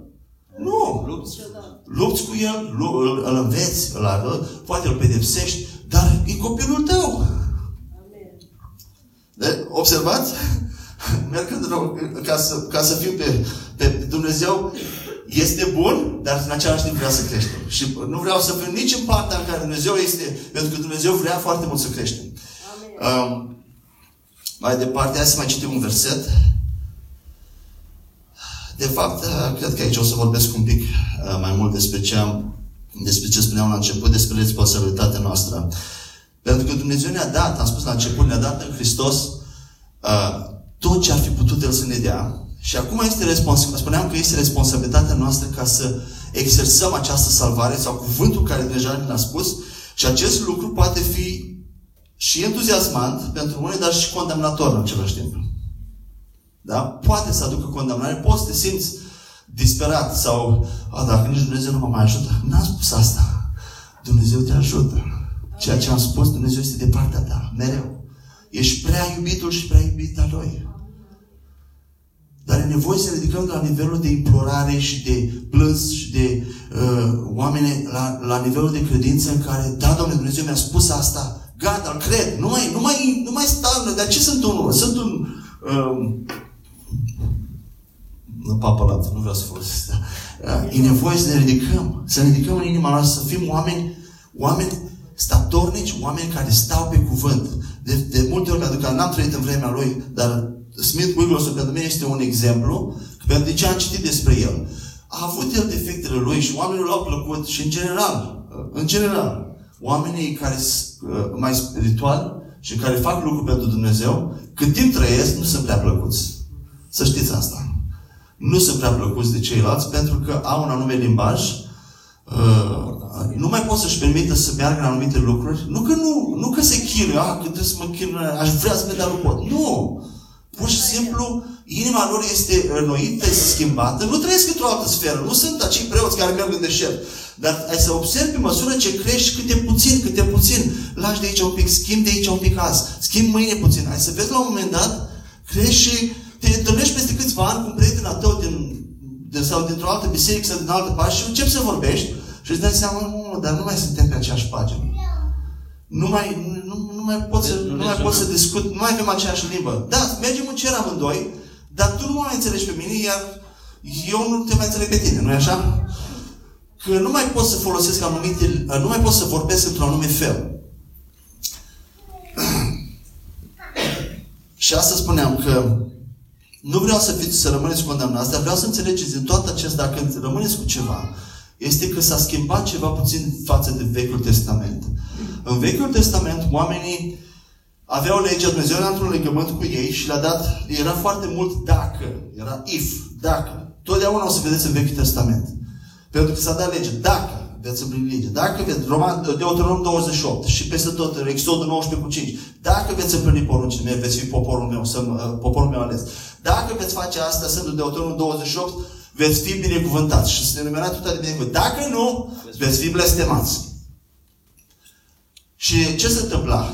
Nu. Lupți. Lupți cu el, lu- îl, îl înveți, îl arăți, poate îl pedepsești, dar e copilul tău. Amin. De, observați? Mergând rău, ca să, ca să fiu pe, pe Dumnezeu, este bun, dar în același timp vrea să creștem. Și nu vreau să fiu nici în partea în care Dumnezeu este, pentru că Dumnezeu vrea foarte mult să creștem. Amin. Um, mai departe, hai să mai citim un verset. De fapt, uh, cred că aici o să vorbesc un pic uh, mai mult despre ce, am, despre ce spuneam la început, despre responsabilitatea noastră. Pentru că Dumnezeu ne-a dat, am spus la început, ne-a dat în Hristos uh, tot ce ar fi putut El să ne dea. Și acum este responsabilitatea, spuneam că este responsabilitatea noastră ca să exersăm această salvare sau cuvântul care deja ne l-a spus și acest lucru poate fi și entuziasmant pentru unii, dar și condamnator în același timp. Da? Poate să aducă condamnare, poți să te simți disperat sau, a, dacă nici Dumnezeu nu mă mai ajută. N-am spus asta. Dumnezeu te ajută. Ceea ce am spus, Dumnezeu este de partea ta, mereu. Ești prea iubitul și prea iubit al Lui. Dar e nevoie să ne ridicăm la nivelul de implorare și de plâns și de uh, oameni la, la nivelul de credință în care, da, Doamne, Dumnezeu mi-a spus asta, gata, îl cred, nu mai, nu mai, nu mai stau, dar ce sunt unul? Sunt un... Um, nu papalat, nu vreau să folosesc. Da. Uh, E nevoie să ne ridicăm, să ne ridicăm în inima noastră, să fim oameni, oameni statornici, oameni care stau pe cuvânt. De, de multe ori, pentru că n-am trăit în vremea lui, dar Smith Wigglesworth pentru mine este un exemplu, pentru ce am citit despre el. A avut el defectele lui și oamenii l-au plăcut și în general, în general, oamenii care sunt uh, mai spirituali și care fac lucruri pentru Dumnezeu, cât timp trăiesc, nu sunt prea plăcuți. Să știți asta. Nu sunt prea plăcuți de ceilalți pentru că au un anume limbaj, uh, nu mai pot să-și permită să meargă în anumite lucruri. Nu că, nu, nu că se chinuie, ah, că trebuie să mă chinui, aș vrea să merg, dar nu pot. Nu! Pur și simplu, inima lor este rănoită, este schimbată. Nu trăiesc într-o altă sferă. Nu sunt acei preoți care merg în deșert. Dar ai să observi pe măsură ce crești câte puțin, câte puțin. Lași de aici un pic, schimbi de aici un pic azi, schimbi mâine puțin. Ai să vezi la un moment dat, crești și te întâlnești peste câțiva ani cu un prieten al tău din, de, sau dintr-o altă biserică sau din altă parte și începi să vorbești și îți dai seama, nu, dar nu mai suntem pe aceeași pagină. Nu mai, nu, nu mai pot să, Nu nu mai rezonăm. pot să discut, nu mai avem aceeași limbă. Da, mergem în cer amândoi, dar tu nu mă mai înțelegi pe mine, iar eu nu te mai înțeleg pe tine, nu-i așa? Că nu mai pot să folosesc anumite, nu mai pot să vorbesc într-un anume fel. Și asta spuneam că nu vreau să, fiți, să rămâneți condamnați, dar vreau să înțelegeți din toată acest, dacă rămâneți cu ceva, este că s-a schimbat ceva puțin față de Vechiul Testament. În Vechiul Testament, oamenii aveau legea, Dumnezeu era într-un legământ cu ei și le-a dat, era foarte mult dacă, era if, dacă. Totdeauna o să vedeți în Vechiul Testament. Pentru că s-a dat lege, dacă veți împlini legea, dacă veți, Roman, Deuteronom 28 și peste tot, Exodul 19 cu 5, dacă veți împlini poruncile mele, veți fi poporul meu, să, poporul meu ales. Dacă veți face asta, sunt Deuteronom 28, veți fi binecuvântați și să ne toate binecuvântate. Dacă nu, veți fi blestemați. Și ce se întâmpla?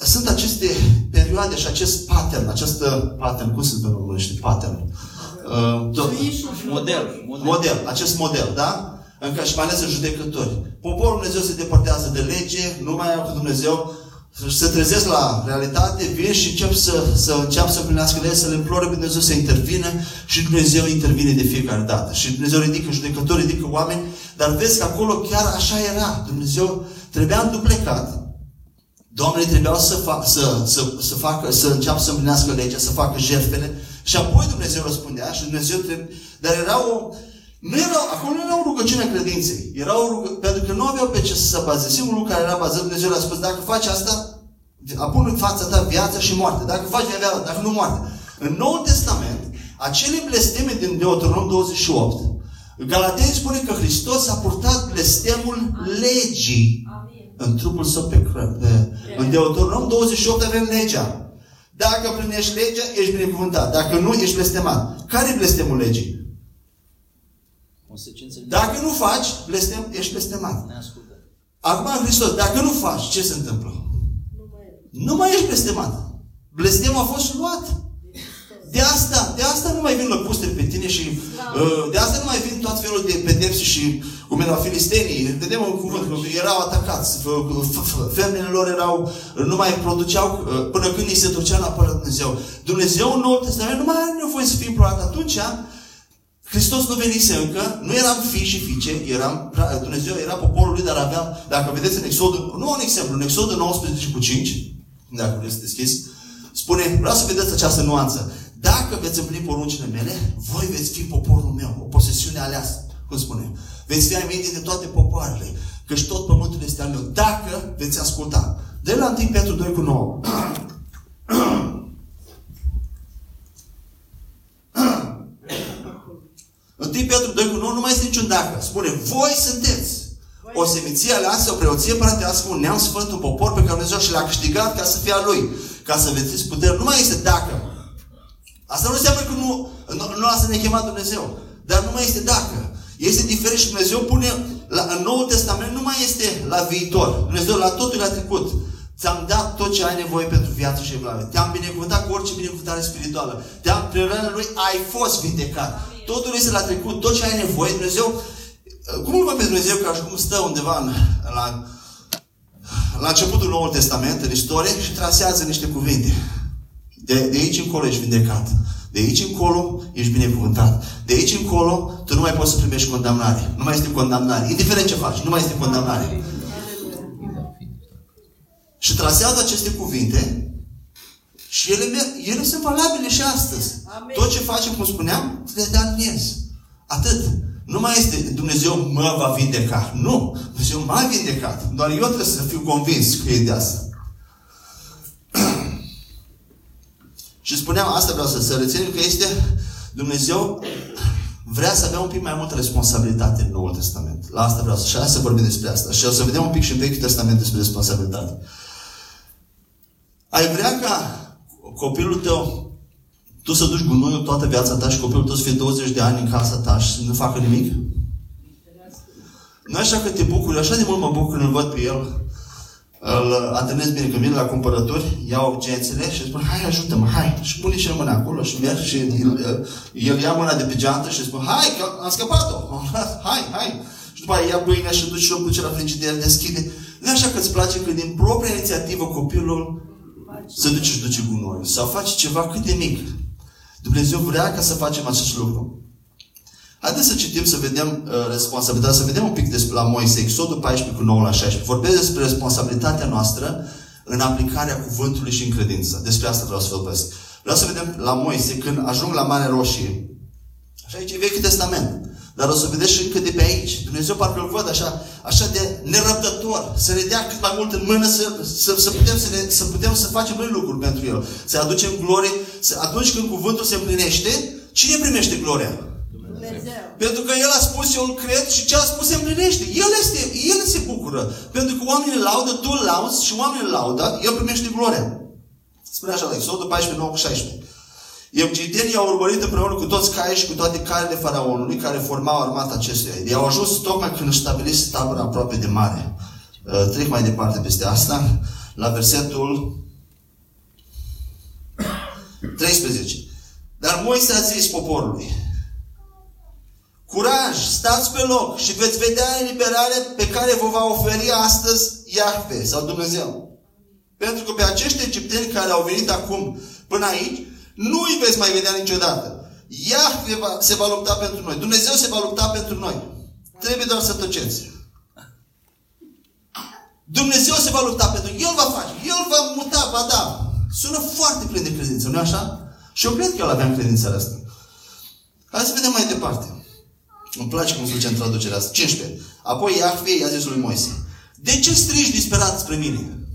Sunt aceste perioade și acest pattern, această pattern, cum se numește pattern? Uh, model, model. Model, acest model, da? În care și mai ales în judecători. Poporul Dumnezeu se depărtează de lege, nu mai au cu Dumnezeu, se trezesc la realitate, vin și încep să, să înceapă să împlinească lege, să le implore pe Dumnezeu să intervină și Dumnezeu intervine de fiecare dată. Și Dumnezeu ridică judecători, ridică oameni, dar vezi că acolo chiar așa era. Dumnezeu trebuia înduplecat Doamne trebuiau să, fac, să, să, să, facă, să înceapă să împlinească legea, să facă jertfele și apoi Dumnezeu răspundea și Dumnezeu trebuie... Dar era o... Nu era, acolo nu era o rugăciune a credinței. Era o rugă, pentru că nu aveau pe ce să se bazeze. Singurul lucru care era bazat, Dumnezeu le-a spus, dacă faci asta, apun în fața ta viață și moarte. Dacă faci viață, dacă nu moarte. În Noul Testament, acele blesteme din Deuteronom 28, Galatei spune că Hristos a purtat blestemul legii în trupul său pe pe, În Deuteronom 28 avem legea. Dacă plinești legea, ești binecuvântat. Dacă nu, ești blestemat. Care e blestemul legii? Dacă nu faci, blestem, ești blestemat. Acum Hristos, dacă nu faci, ce se întâmplă? Nu mai, nu mai ești blestemat. Blestemul a fost luat. De asta, de asta nu mai vin lăcuste pe tine și da. uh, de asta nu mai vin tot felul de pedepse și cum erau filistenii, vedem un cuvânt, că erau atacați, femeile lor erau, nu mai produceau uh, până când îi se ducea la Pără Dumnezeu. Dumnezeu în Noul Testament nu mai are nevoie să fie implorat. Atunci, Hristos nu venise încă, nu eram fi și fiice, eram, Dumnezeu era poporul lui, dar aveam, dacă vedeți în Exodul, nu un exemplu, în Exodul 19 cu 5, dacă vreți să deschis, spune, vreau să vedeți această nuanță. Dacă veți împlini poruncile mele, voi veți fi poporul meu, o posesiune aleasă. Cum spune? Veți fi aminte de toate popoarele, căci tot pământul este al meu. Dacă veți asculta. De la 1 Petru 2 cu 9. Întâi Petru 2 cu 9 nu mai este niciun dacă. Spune, voi sunteți o seminție aleasă, o preoție părătească, un neam sfânt, un popor pe care Dumnezeu și l-a câștigat ca să fie a Lui. Ca să veți putere. Nu mai este dacă. Asta nu înseamnă că nu, nu, nu asta ne chema Dumnezeu. Dar nu mai este dacă. Este diferit și Dumnezeu pune, la, în Noul Testament nu mai este la viitor. Dumnezeu la totul la trecut. Ți-am dat tot ce ai nevoie pentru viață și evlavie. Te-am binecuvântat cu orice binecuvântare spirituală. Te-am, prin lui, ai fost vindecat. Totul este la trecut, tot ce ai nevoie. Dumnezeu, cum îl văd pe Dumnezeu ca și cum stă undeva în, la, la începutul Noului Testament, în istorie, și trasează niște cuvinte. De, de aici încolo ești vindecat. De aici încolo ești binecuvântat. De aici încolo tu nu mai poți să primești condamnare. Nu mai este condamnare. Indiferent ce faci, nu mai este condamnare. Și trasează aceste cuvinte și ele, ele sunt valabile și astăzi. Amen. Tot ce facem, cum spuneam, le alineezi. Atât. Nu mai este Dumnezeu mă va vindeca. Nu. Dumnezeu m-a vindecat. Doar eu trebuie să fiu convins că e de asta. Și spuneam, asta vreau să, să reținem, că este Dumnezeu vrea să avea un pic mai multă responsabilitate în Noul Testament. La asta vreau să, și să vorbim despre asta. Și o să vedem un pic și în Vechiul Testament despre responsabilitate. Ai vrea ca copilul tău, tu să duci gunoiul toată viața ta și copilul tău să fie 20 de ani în casa ta și să nu facă nimic? Nu așa că te bucuri, așa de mult mă bucur când îl văd pe el îl antrenez bine când vine la cumpărături, iau urgențele și spun, hai ajută-mă, hai. Și pune și mâna acolo și merg și el, el ia mâna de pe geantă și spune, hai, că am scăpat-o. hai, hai. Și după aia ia pâinea și duce și o duce la frigider, deschide. Nu așa că îți place că din propria inițiativă copilul se duce și duce gunoiul. Sau face ceva cât de mic. Dumnezeu vrea ca să facem acest lucru. Haideți să citim, să vedem uh, responsabilitatea, să vedem un pic despre la Moise, Exodul 14 cu 9 la 16. Vorbesc despre responsabilitatea noastră în aplicarea cuvântului și în credință. Despre asta vreau să vorbesc. Vreau să vedem la Moise, când ajung la Marea Roșie. Și aici e Vechiul Testament. Dar o să vedeți și încă de pe aici. Dumnezeu parcă îl văd așa, așa de nerăbdător. Să ne dea cât mai mult în mână să, să, să, putem, să, ne, să putem să facem noi lucruri pentru El. Să aducem glorie. Să, atunci când cuvântul se împlinește, cine primește gloria? Dumnezeu. Pentru că El a spus, eu îl cred și ce a spus se împlinește. El, este, el se bucură. Pentru că oamenii îl laudă, tu îl lauzi și oamenii îl laudă, El primește gloria. Spune așa la Exodul 14, 9 cu 16. Egiptenii au urmărit împreună cu toți caii și cu toate caile faraonului care formau armata acestuia. Ei au ajuns tocmai când își stabilise tabăra aproape de mare. Uh, Trec mai departe peste asta, la versetul 13. Dar Moise a zis poporului, Curaj, stați pe loc și veți vedea eliberarea pe care vă va oferi astăzi Iahve sau Dumnezeu. Pentru că pe acești egipteni care au venit acum până aici, nu îi veți mai vedea niciodată. Iahve va, se va lupta pentru noi. Dumnezeu se va lupta pentru noi. Trebuie doar să tăceți. Dumnezeu se va lupta pentru noi. El va face. El va muta, va da. Sună foarte plin de credință, nu așa? Și eu cred că el avea credința asta. Hai să vedem mai departe. Îmi place cum se duce în traducerea asta. 15. Apoi Iahve i-a zis lui Moise. De ce strigi disperat spre mine?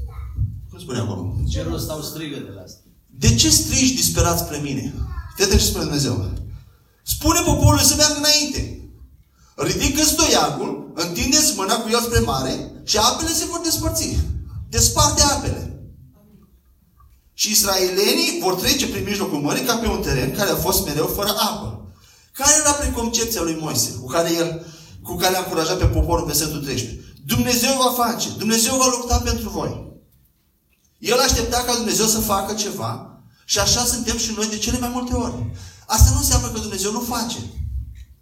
Cum spune acolo? Ce rost stau strigătele astea? De ce strigi disperat spre mine? Fii ce spune Dumnezeu. Spune poporului să meargă înainte. Ridică stoiagul, întindeți mâna cu el spre mare și apele se vor despărți. Desparte apele. Și israelenii vor trece prin mijlocul mării ca pe un teren care a fost mereu fără apă. Care era preconcepția lui Moise, cu care, el, cu care a încurajat pe poporul în versetul 13? Dumnezeu va face, Dumnezeu va lupta pentru voi. El aștepta ca Dumnezeu să facă ceva și așa suntem și noi de cele mai multe ori. Asta nu înseamnă că Dumnezeu nu face.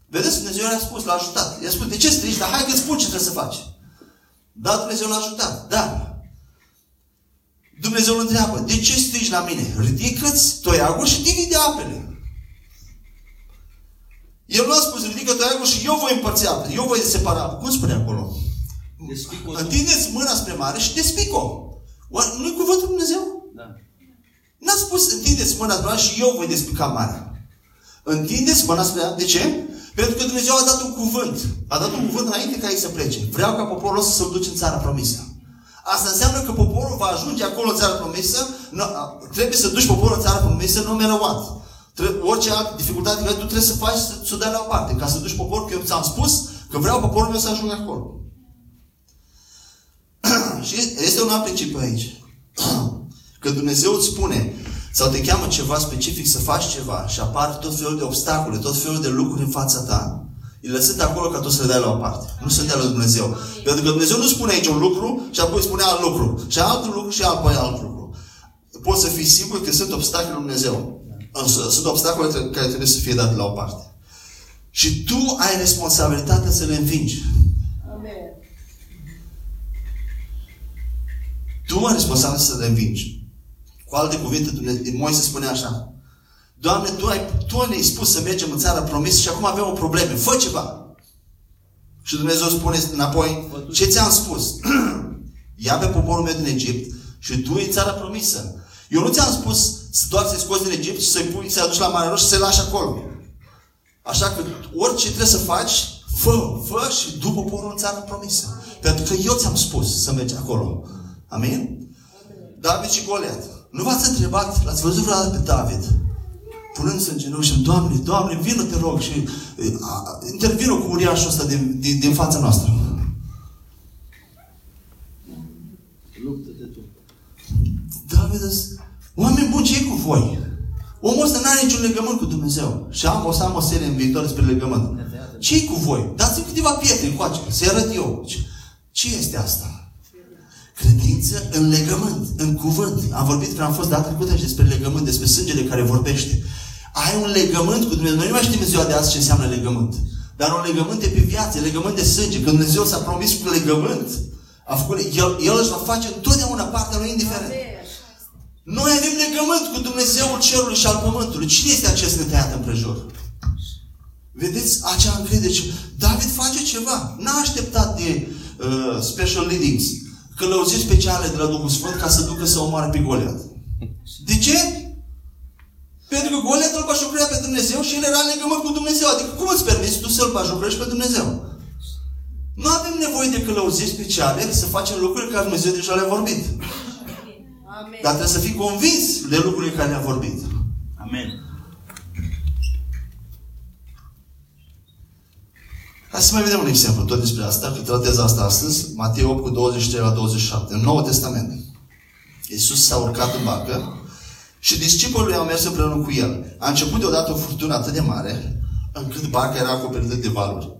Vedeți, Dumnezeu i-a spus, l-a ajutat. I-a spus, de ce strigi? Dar hai că spun ce trebuie să faci. Da, Dumnezeu l-a ajutat. Da. Dumnezeu îl întreabă, de ce strigi la mine? Ridică-ți toiagul și divide apele. El nu a spus, ridică toiagul și eu voi împărți apele. Eu voi separa. Cum spune acolo? Despic o Întindeți mâna spre mare și despic-o. Oare Nu-i cuvântul Lui Dumnezeu? Da. N-a spus întindeți mâna spre mare și eu voi despica marea. Întindeți mâna spre mare. De ce? Pentru că Dumnezeu a dat un cuvânt. A dat un cuvânt înainte ca ei să plece. Vreau ca poporul ăsta să-l duce în țara promisă. Asta înseamnă că poporul va ajunge acolo în țara promisă. Nu, a, trebuie să duci poporul în țara promisă, nu matter what. Tre- orice altă dificultate care tu trebuie să faci, să, să o dai la o parte. Ca să duci poporul, că eu ți-am spus că vreau poporul meu să ajungă acolo. Și este un alt principiu aici. Că Dumnezeu îți spune sau te cheamă ceva specific să faci ceva și apar tot felul de obstacole, tot felul de lucruri în fața ta. E lăsat acolo ca tu să le dai la o parte. Nu să dea la Dumnezeu. Pentru că Dumnezeu nu spune aici un lucru și apoi spune alt lucru. Și alt lucru și apoi alt lucru. Poți să fii sigur că sunt obstacole lui Dumnezeu. Însă sunt obstacole care trebuie să fie date la o parte. Și tu ai responsabilitatea să le învingi. Amen. Tu ai responsabil să le învingi. Cu alte cuvinte, Dumnezeu, Moise spune așa. Doamne, Tu, ai, tu ne-ai spus să mergem în țara promisă și acum avem o problemă. Fă ceva. Și Dumnezeu spune înapoi, ce ți-am spus? Ia pe poporul meu din Egipt și tu în țara promisă. Eu nu ți-am spus să doar să-i scoți din Egipt și să-i pui, să-i aduci la Mare Roșie și să-i lași acolo. Așa că orice trebuie să faci, fă, fă și du poporul în țara promisă. Pentru că eu ți-am spus să mergi acolo. Amin? David și Goliat. Nu v-ați întrebat, l-ați văzut vreodată pe David? Punându-se în genunchi și Doamne, Doamne, vină te rog și e, a, intervină cu uriașul ăsta din, din, din fața noastră. Luptă-te tu. David a zis, oameni buni, ce cu voi? Omul ăsta nu are niciun legământ cu Dumnezeu. Și am, o să am o serie în viitor despre legământ. ce cu voi? Dați-mi câteva pietre încoace, să-i arăt eu. Ce, ce este asta? Credință în legământ, în cuvânt. Am vorbit, am fost data trecută și despre legământ, despre sângele care vorbește. Ai un legământ cu Dumnezeu. Noi nu mai știm în ziua de azi ce înseamnă legământ. Dar un legământ e pe viață, legământ de sânge. Când Dumnezeu s-a promis cu legământ, a făcut, el, el își va face întotdeauna partea lui indiferent. Amen. Noi avem legământ cu Dumnezeul cerului și al pământului. Cine este acest netăiat împrejur? Vedeți acea încredere. Și David face ceva. N-a așteptat de uh, special leadings, călăuziri speciale de la Duhul Sfânt ca să ducă să omoare pe Goliat. De ce? Pentru pentru că Goliat îl bașocrea pe Dumnezeu și el era în legământ cu Dumnezeu. Adică cum îți permiți tu să-l bașocrești pe Dumnezeu? Nu avem nevoie de călăuziri speciale să facem lucruri care Dumnezeu deja le-a vorbit. Amen. Dar trebuie să fii convins de lucrurile care le-a vorbit. Amen. Hai să mai vedem un exemplu tot despre asta, că tratez asta astăzi. Matei 8 cu 23 la 27, în Noul Testament. Iisus s-a urcat în barcă și discipolii au mers împreună cu el. A început deodată o furtună atât de mare, încât barca era acoperită de valuri.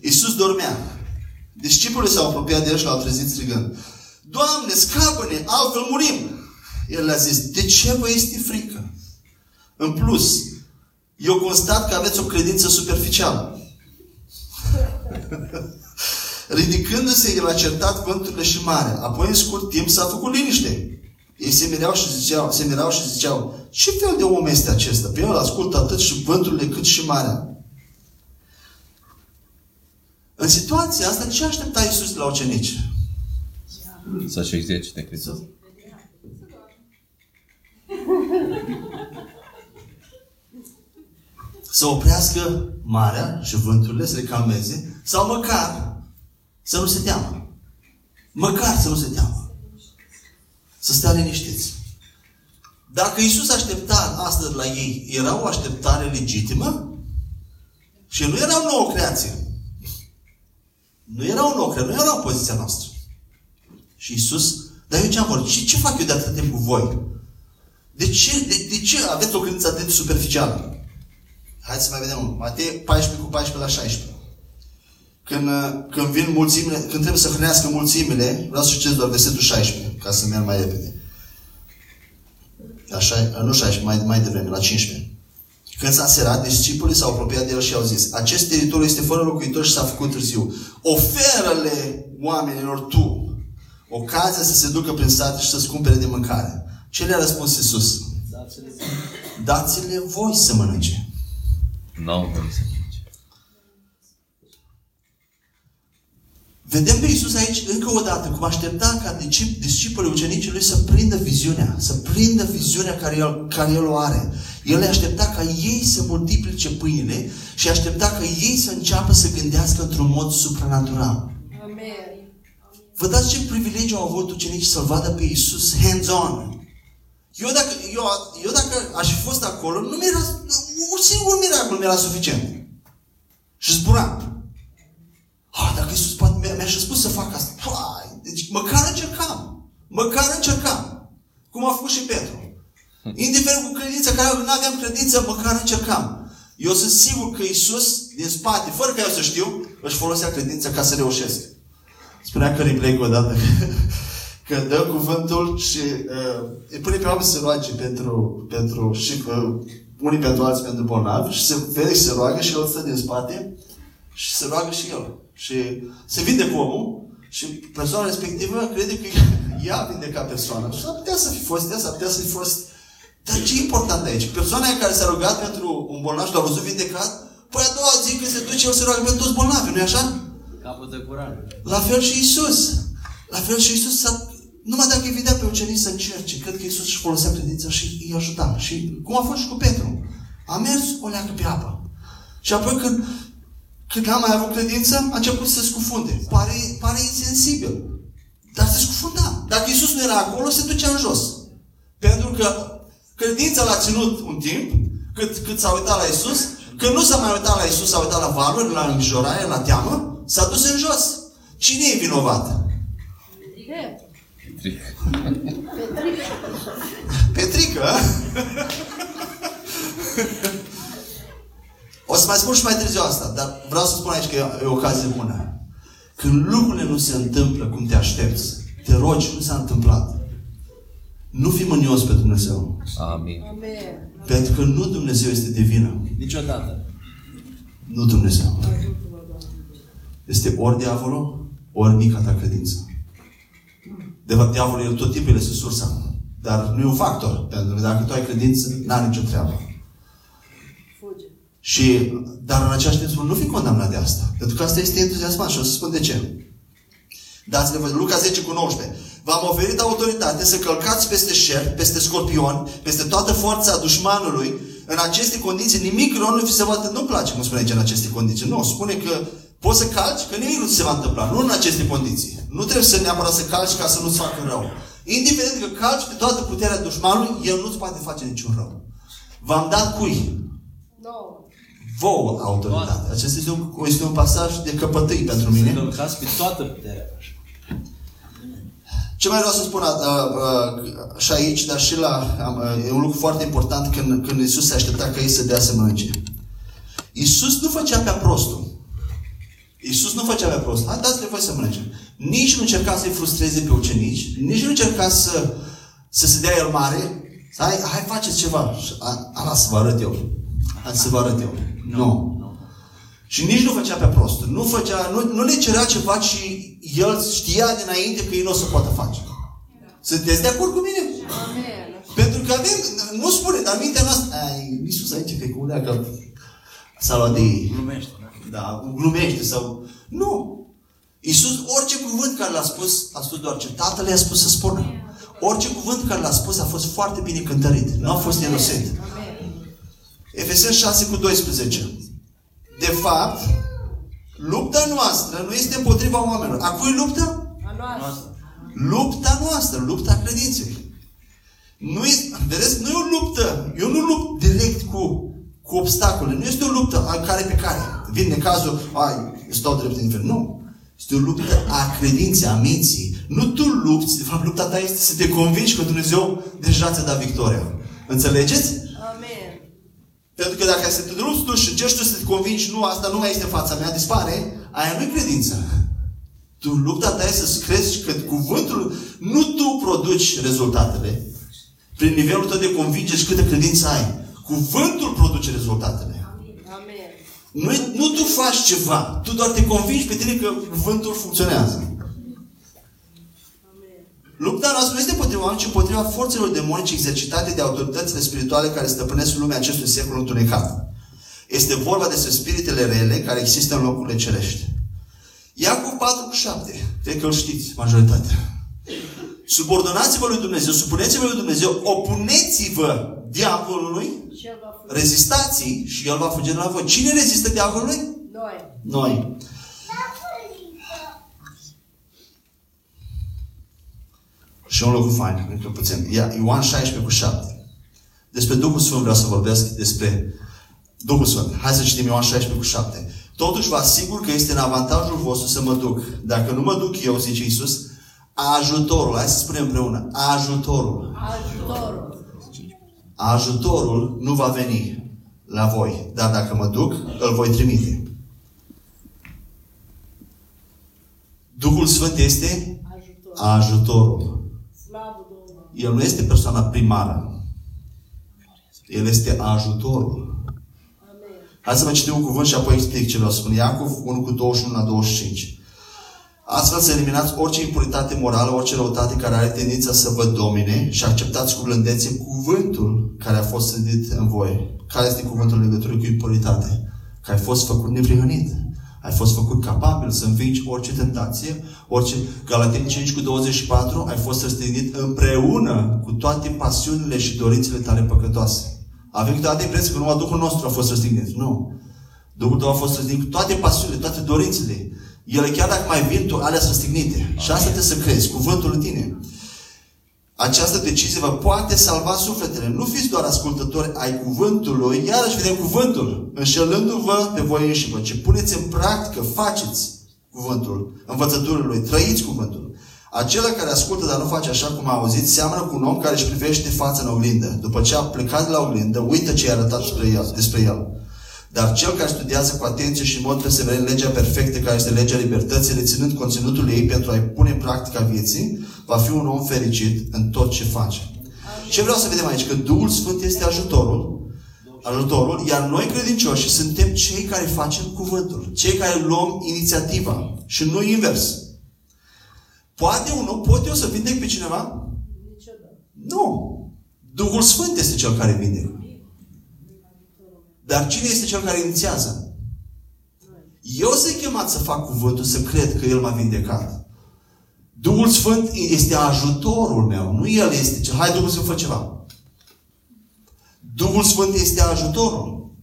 Iisus dormea. Discipolii s-au apropiat de el și l-au trezit strigând. Doamne, scapă-ne, altfel murim! El le-a zis, de ce vă este frică? În plus, eu constat că aveți o credință superficială. Ridicându-se, el a certat vânturile și marea. Apoi, în scurt timp, s-a făcut liniște. Ei se mirau și ziceau, se mirau și ziceau, ce fel de om este acesta? Pe el ascultă atât și vânturile cât și marea. În situația asta, ce aștepta Iisus de la ucenici? Să-și exercite credința. Să oprească marea și vânturile, să le calmeze, sau măcar să nu se teamă. Măcar să nu se teamă. Să stea liniștiți. Dacă Iisus aștepta asta de la ei, era o așteptare legitimă? Și nu era o nouă creație. Nu era o nouă creație, nu era o poziția noastră. Și Iisus, dar eu ce am vorbit? Ce, ce fac eu de atât timp cu voi? De ce, de, de ce aveți o credință atât de superficială? Haideți să mai vedem. Matei 14 cu 14 la 16. Când, uh, când vin mulțimile, când trebuie să hrănească mulțimile, vreau să citesc doar versetul 16, ca să merg mai repede. Așa, nu 16, mai, mai devreme, la 15. Când s-a serat, discipolii s-au apropiat de el și au zis, acest teritoriu este fără locuitori și s-a făcut târziu. Oferă-le oamenilor tu ocazia să se ducă prin sate și să-ți cumpere de mâncare. Ce le-a răspuns Iisus? Dați-le Dați-le voi să mănânce. Nu au voie să merge. Vedem pe Iisus aici încă o dată cum aștepta ca discip- discipolii ucenicii lui să prindă viziunea, să prindă viziunea care el, care el o are. El le aștepta ca ei să multiplice pâinile și aștepta ca ei să înceapă să gândească într-un mod supranatural. Amen. Vă dați ce privilegiu au avut ucenicii să-L vadă pe Iisus hands-on. Eu dacă, eu, eu dacă aș fi fost acolo, nu mi-era, un singur miracol mi-era suficient. Și zburam. Ah, dacă Iisus poate, mi-a, mi-a și spus să fac asta. Hai, deci măcar încercam. Măcar încercam. Cum a făcut și Petru. Indiferent cu credința care nu aveam credință, măcar încercam. Eu sunt sigur că Iisus, din spate, fără ca eu să știu, își folosea credința ca să reușesc. Spunea că Blake odată că dă cuvântul și uh, îi pune pe oameni să se roage pentru, pentru și uh, unii pentru alții pentru bolnavi și se vede și se roagă și el stă din spate și se roagă și el. Și se vinde cu omul și persoana respectivă crede că ea a vindecat persoana. Și s-ar putea să fi fost ea, s-ar putea să fi fost... Dar ce e important aici? Persoana aia care s-a rugat pentru un bolnav și l-a văzut vindecat, păi a doua zi când se duce, el se roagă pentru toți bolnavi, nu-i așa? Capătă curare. La fel și Isus. La fel și Isus s-a... Numai dacă îi vedea pe ucenici să încerce, cred că Isus își folosea credința și îi ajuta. Și cum a fost și cu Petru. A mers o leacă pe apă. Și apoi când, când n-a mai avut credință, a început să se scufunde. Pare, pare insensibil. Dar se scufunda. Dacă Isus nu era acolo, se ducea în jos. Pentru că credința l-a ținut un timp, cât, cât s-a uitat la Isus, când nu s-a mai uitat la Isus, s-a uitat la valuri, la îngrijorare, la teamă, s-a dus în jos. Cine e vinovat? Pe- Tric. Petrică. Petrică? o să mai spun și mai târziu asta, dar vreau să spun aici că e, e o ocazie bună. Când lucrurile nu se întâmplă cum te aștepți, te rogi, nu s-a întâmplat. Nu fi mânios pe Dumnezeu. Amin. Amen. Pentru că nu Dumnezeu este de vină. Niciodată. Nu Dumnezeu. Este ori diavolul, ori mica ta credință. De fapt, diavolul el tot timpul este sursa. Dar nu e un factor. Pentru că dacă tu ai credință, n-are nicio treabă. Fuge. Și, dar în același timp spun, nu fi condamnat de asta. Pentru că asta este entuziasmat și o să spun de ce. Dați-le voi. Luca 10 cu 19. V-am oferit autoritate să călcați peste șer, peste scorpion, peste toată forța dușmanului. În aceste condiții nimic rău nu vi se va întâmpla. Nu place cum spune aici în aceste condiții. Nu, spune că poți să calci, că nimic nu ți se va întâmpla. Nu în aceste condiții. Nu trebuie să neapărat să calci ca să nu-ți facă rău. Indiferent că calci pe toată puterea dușmanului, el nu-ți poate face niciun rău. V-am dat cui? Nouă. Vouă autoritate. Acesta este un, este un pasaj de căpătâi pentru mine. Călcați pe toată puterea. Ce mai vreau să spun uh, uh, și aici, dar și la... Uh, e un lucru foarte important când, când Iisus se aștepta ca ei să dea să mănânce. Iisus nu făcea pe prostul. Iisus nu făcea pe prost. Hai, dați-le voi să mănânce. Nici nu încerca să-i frustreze pe ucenici, nici nu încerca să, să se dea el mare. Hai, hai faceți ceva. Și A, a, să vă arăt eu. Hai să vă arăt eu. Nu. nu. Și nici nu făcea pe prost. Nu, făcea, nu, nu le cerea ceva și el știa dinainte că ei nu o să poată face. Sunteți de acord cu mine? Amen. Pentru că avem, nu spune, dar mintea noastră, ai, Iisus aici, că e cu că s-a luat de ei. Glumește. Da, glumește sau... Nu! Iisus, orice cuvânt care l-a spus, a spus doar ce Tatăl i-a spus să spună. Orice cuvânt care l-a spus a fost foarte bine cântărit. Nu a fost irosit. Amen. Efeseni 6 cu 12. De fapt, lupta noastră nu este împotriva oamenilor. A cui luptă? A noastră. Lupta noastră, lupta credinței. Nu e, vedeți, nu e o luptă. Eu nu lupt direct cu, cu obstacole. Nu este o luptă a care pe care. Vine cazul, ai, stau drept în infern. Nu. Este o luptă a credinței, a minții. Nu tu lupți, de fapt lupta ta este să te convingi că Dumnezeu deja ți-a dat victoria. Înțelegeți? Amen. Pentru că dacă să te lupți tu și încerci tu să te convingi, nu, asta nu mai este în fața mea, dispare, aia nu e credință. Tu lupta ta este să crezi că cuvântul, nu tu produci rezultatele. Prin nivelul tău de convingere și câtă credință ai. Cuvântul produce rezultatele. Amen. Nu, nu tu faci ceva. Tu doar te convingi pe tine că cuvântul funcționează. Amen. Lupta noastră nu este împotriva oamenilor, ci împotriva forțelor demonice exercitate de autoritățile spirituale care stăpânesc lumea acestui secol întunecat. Este vorba despre spiritele rele care există în locurile cerești. Iacov 4 cu 7. Cred că îl știți, majoritatea. Subordonați-vă lui Dumnezeu, supuneți-vă lui Dumnezeu, opuneți-vă diavolului, Și el va fugi. rezistați și el va fugi de la voi. Cine rezistă diavolului? Noi. Noi. Și un lucru fain, încă puțin. Ia- Ioan 16 cu 7. Despre Duhul Sfânt vreau să vorbesc, despre Duhul Sfânt. Hai să citim Ioan 16 cu 7. Totuși vă asigur că este în avantajul vostru să mă duc. Dacă nu mă duc eu, zice Iisus, ajutorul, hai să spunem împreună, ajutorul. Ajutorul. Ajutorul nu va veni la voi, dar dacă mă duc, îl voi trimite. Duhul Sfânt este Ajutor. ajutorul. Slavă Domnului. El nu este persoana primară. El este ajutorul. Amen. Hai să vă citim un cuvânt și apoi explic ce vreau să spun. Iacov 1 cu 21 la 25. Astfel să eliminați orice impuritate morală, orice răutate care are tendința să vă domine și acceptați cu blândețe cuvântul care a fost sădit în voi. Care este cuvântul în legătură cu impuritate? Că ai fost făcut neprihănit. Ai fost făcut capabil să învingi orice tentație, orice... Galateni 5 cu 24, ai fost răstignit împreună cu toate pasiunile și dorințele tale păcătoase. Avem câteodată impresia că numai Duhul nostru a fost răstignit. Nu. Duhul tău a fost răstignit cu toate pasiunile, toate dorințele. Ele chiar dacă mai vin, tu alea sunt răstignite. Și asta trebuie să crezi, cuvântul în tine. Această decizie vă poate salva sufletele. Nu fiți doar ascultători ai cuvântului, iarăși vedem cuvântul, înșelându-vă pe voi înși vă, ci puneți în practică, faceți cuvântul, învățăturile lui, trăiți cuvântul. Acela care ascultă, dar nu face așa cum a auzit, seamănă cu un om care își privește fața în oglindă. După ce a plecat de la oglindă, uită ce i-a arătat despre el. Despre el. Dar cel care studiază cu atenție și în mod perseverent legea perfectă, care este legea libertății, reținând conținutul ei pentru a-i pune în practica vieții, va fi un om fericit în tot ce face. Ce vreau să vedem aici? Că Duhul Sfânt este ajutorul, ajutorul, iar noi credincioși suntem cei care facem cuvântul, cei care luăm inițiativa și nu invers. Poate unul, pot eu să vindec pe cineva? Niciodată. Nu. Duhul Sfânt este cel care vindecă. Dar cine este cel care inițiază? Eu sunt chemat să fac cuvântul, să cred că El m-a vindecat. Duhul Sfânt este ajutorul meu. Nu El este ce. Hai Duhul să fă ceva. Duhul Sfânt este ajutorul.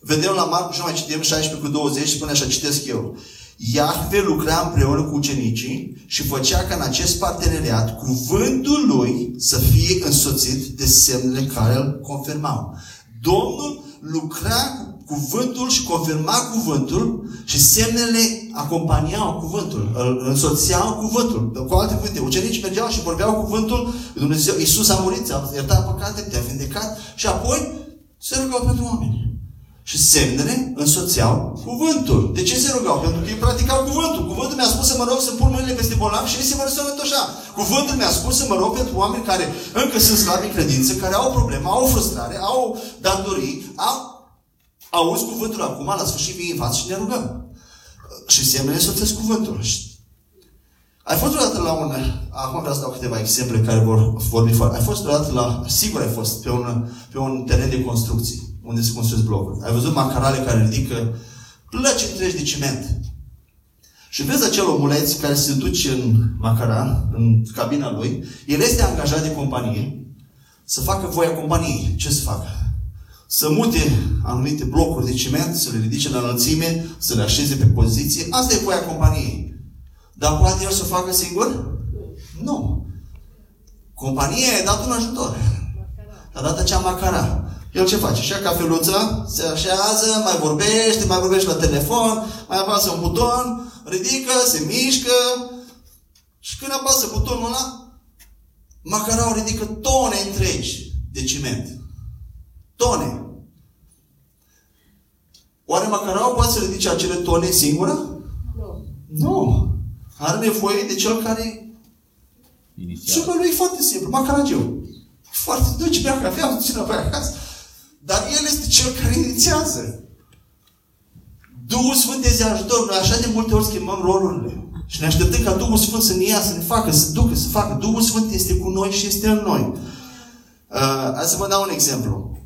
Vedem la Marcu și mai citim 16 cu 20 spune așa, citesc eu. Iahve lucra împreună cu ucenicii și făcea ca în acest parteneriat cuvântul lui să fie însoțit de semnele care îl confirmau. Domnul lucra cu cuvântul și confirma cuvântul și semnele acompaniau cuvântul, îl însoțeau cuvântul. Cu alte cuvinte, ucenicii mergeau și vorbeau cuvântul, Dumnezeu, Iisus a murit, a iertat păcate, te-a vindecat și apoi se rugau pentru oameni. Și semnele însoțeau cuvântul. De ce se rugau? Pentru că ei practicau cuvântul. Cuvântul mi-a spus să mă rog să pun mâinile peste bolnavi și ei se vor sănătoșa. Cuvântul mi-a spus să mă rog pentru oameni care încă sunt slabi în credință, care au probleme, au frustrare, au datorii, au... Auzi cuvântul acum, la sfârșit vii în față și ne rugăm. Și semnele însoțesc cuvântul. Ai fost vreodată la un... Acum vreau să dau câteva exemple care vor vorbi foarte... Ai fost vreodată la... Sigur ai fost pe un, pe un teren de construcții unde se construiesc blocuri. Ai văzut macarale care ridică plăci întregi de ciment. Și vezi acel omuleț care se duce în macara, în cabina lui, el este angajat de companie să facă voia companiei. Ce să facă? Să mute anumite blocuri de ciment, să le ridice la înălțime, să le așeze pe poziție. Asta e voia companiei. Dar poate el să o facă singur? Nu. Compania i-a dat un ajutor. A dat acea macara. El ce face? Și ia cafeluța, se așează, mai vorbește, mai vorbește la telefon, mai apasă un buton, ridică, se mișcă și când apasă butonul ăla, macaraul ridică tone întregi de ciment. Tone. Oare macaraul poate să ridice acele tone singură? Nu. Nu. Are nevoie de cel care Inițial. Super lui e foarte simplu, macaragiu. Foarte, duce bea cafea, duce înapoi acasă. Dar El este Cel care inițiază. Duhul Sfânt este ajutor. Noi așa de multe ori schimbăm rolurile. Și ne așteptăm ca Duhul Sfânt să ne ia, să ne facă, să ducă, să facă. Duhul Sfânt este cu noi și este în noi. Uh, hai să vă dau un exemplu.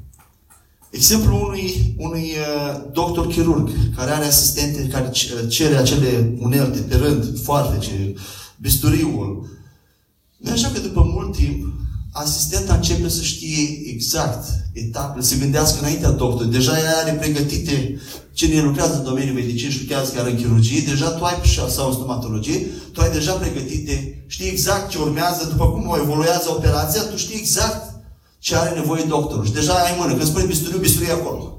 Exemplu unui, unui uh, doctor chirurg care are asistente care c- cere acele unelte pe rând, foarfece, bisturiul. Nu e așa că după mult timp, asistenta începe să știe exact etapele, să gândească înaintea doctorului. Deja ea are pregătite cine lucrează în domeniul medicinii și lucrează chiar în chirurgie, deja tu ai sau în stomatologie, tu ai deja pregătite, știi exact ce urmează, după cum o evoluează operația, tu știi exact ce are nevoie doctorul. Și deja ai în mână. Când spune bisturiu, bisturiu e acolo.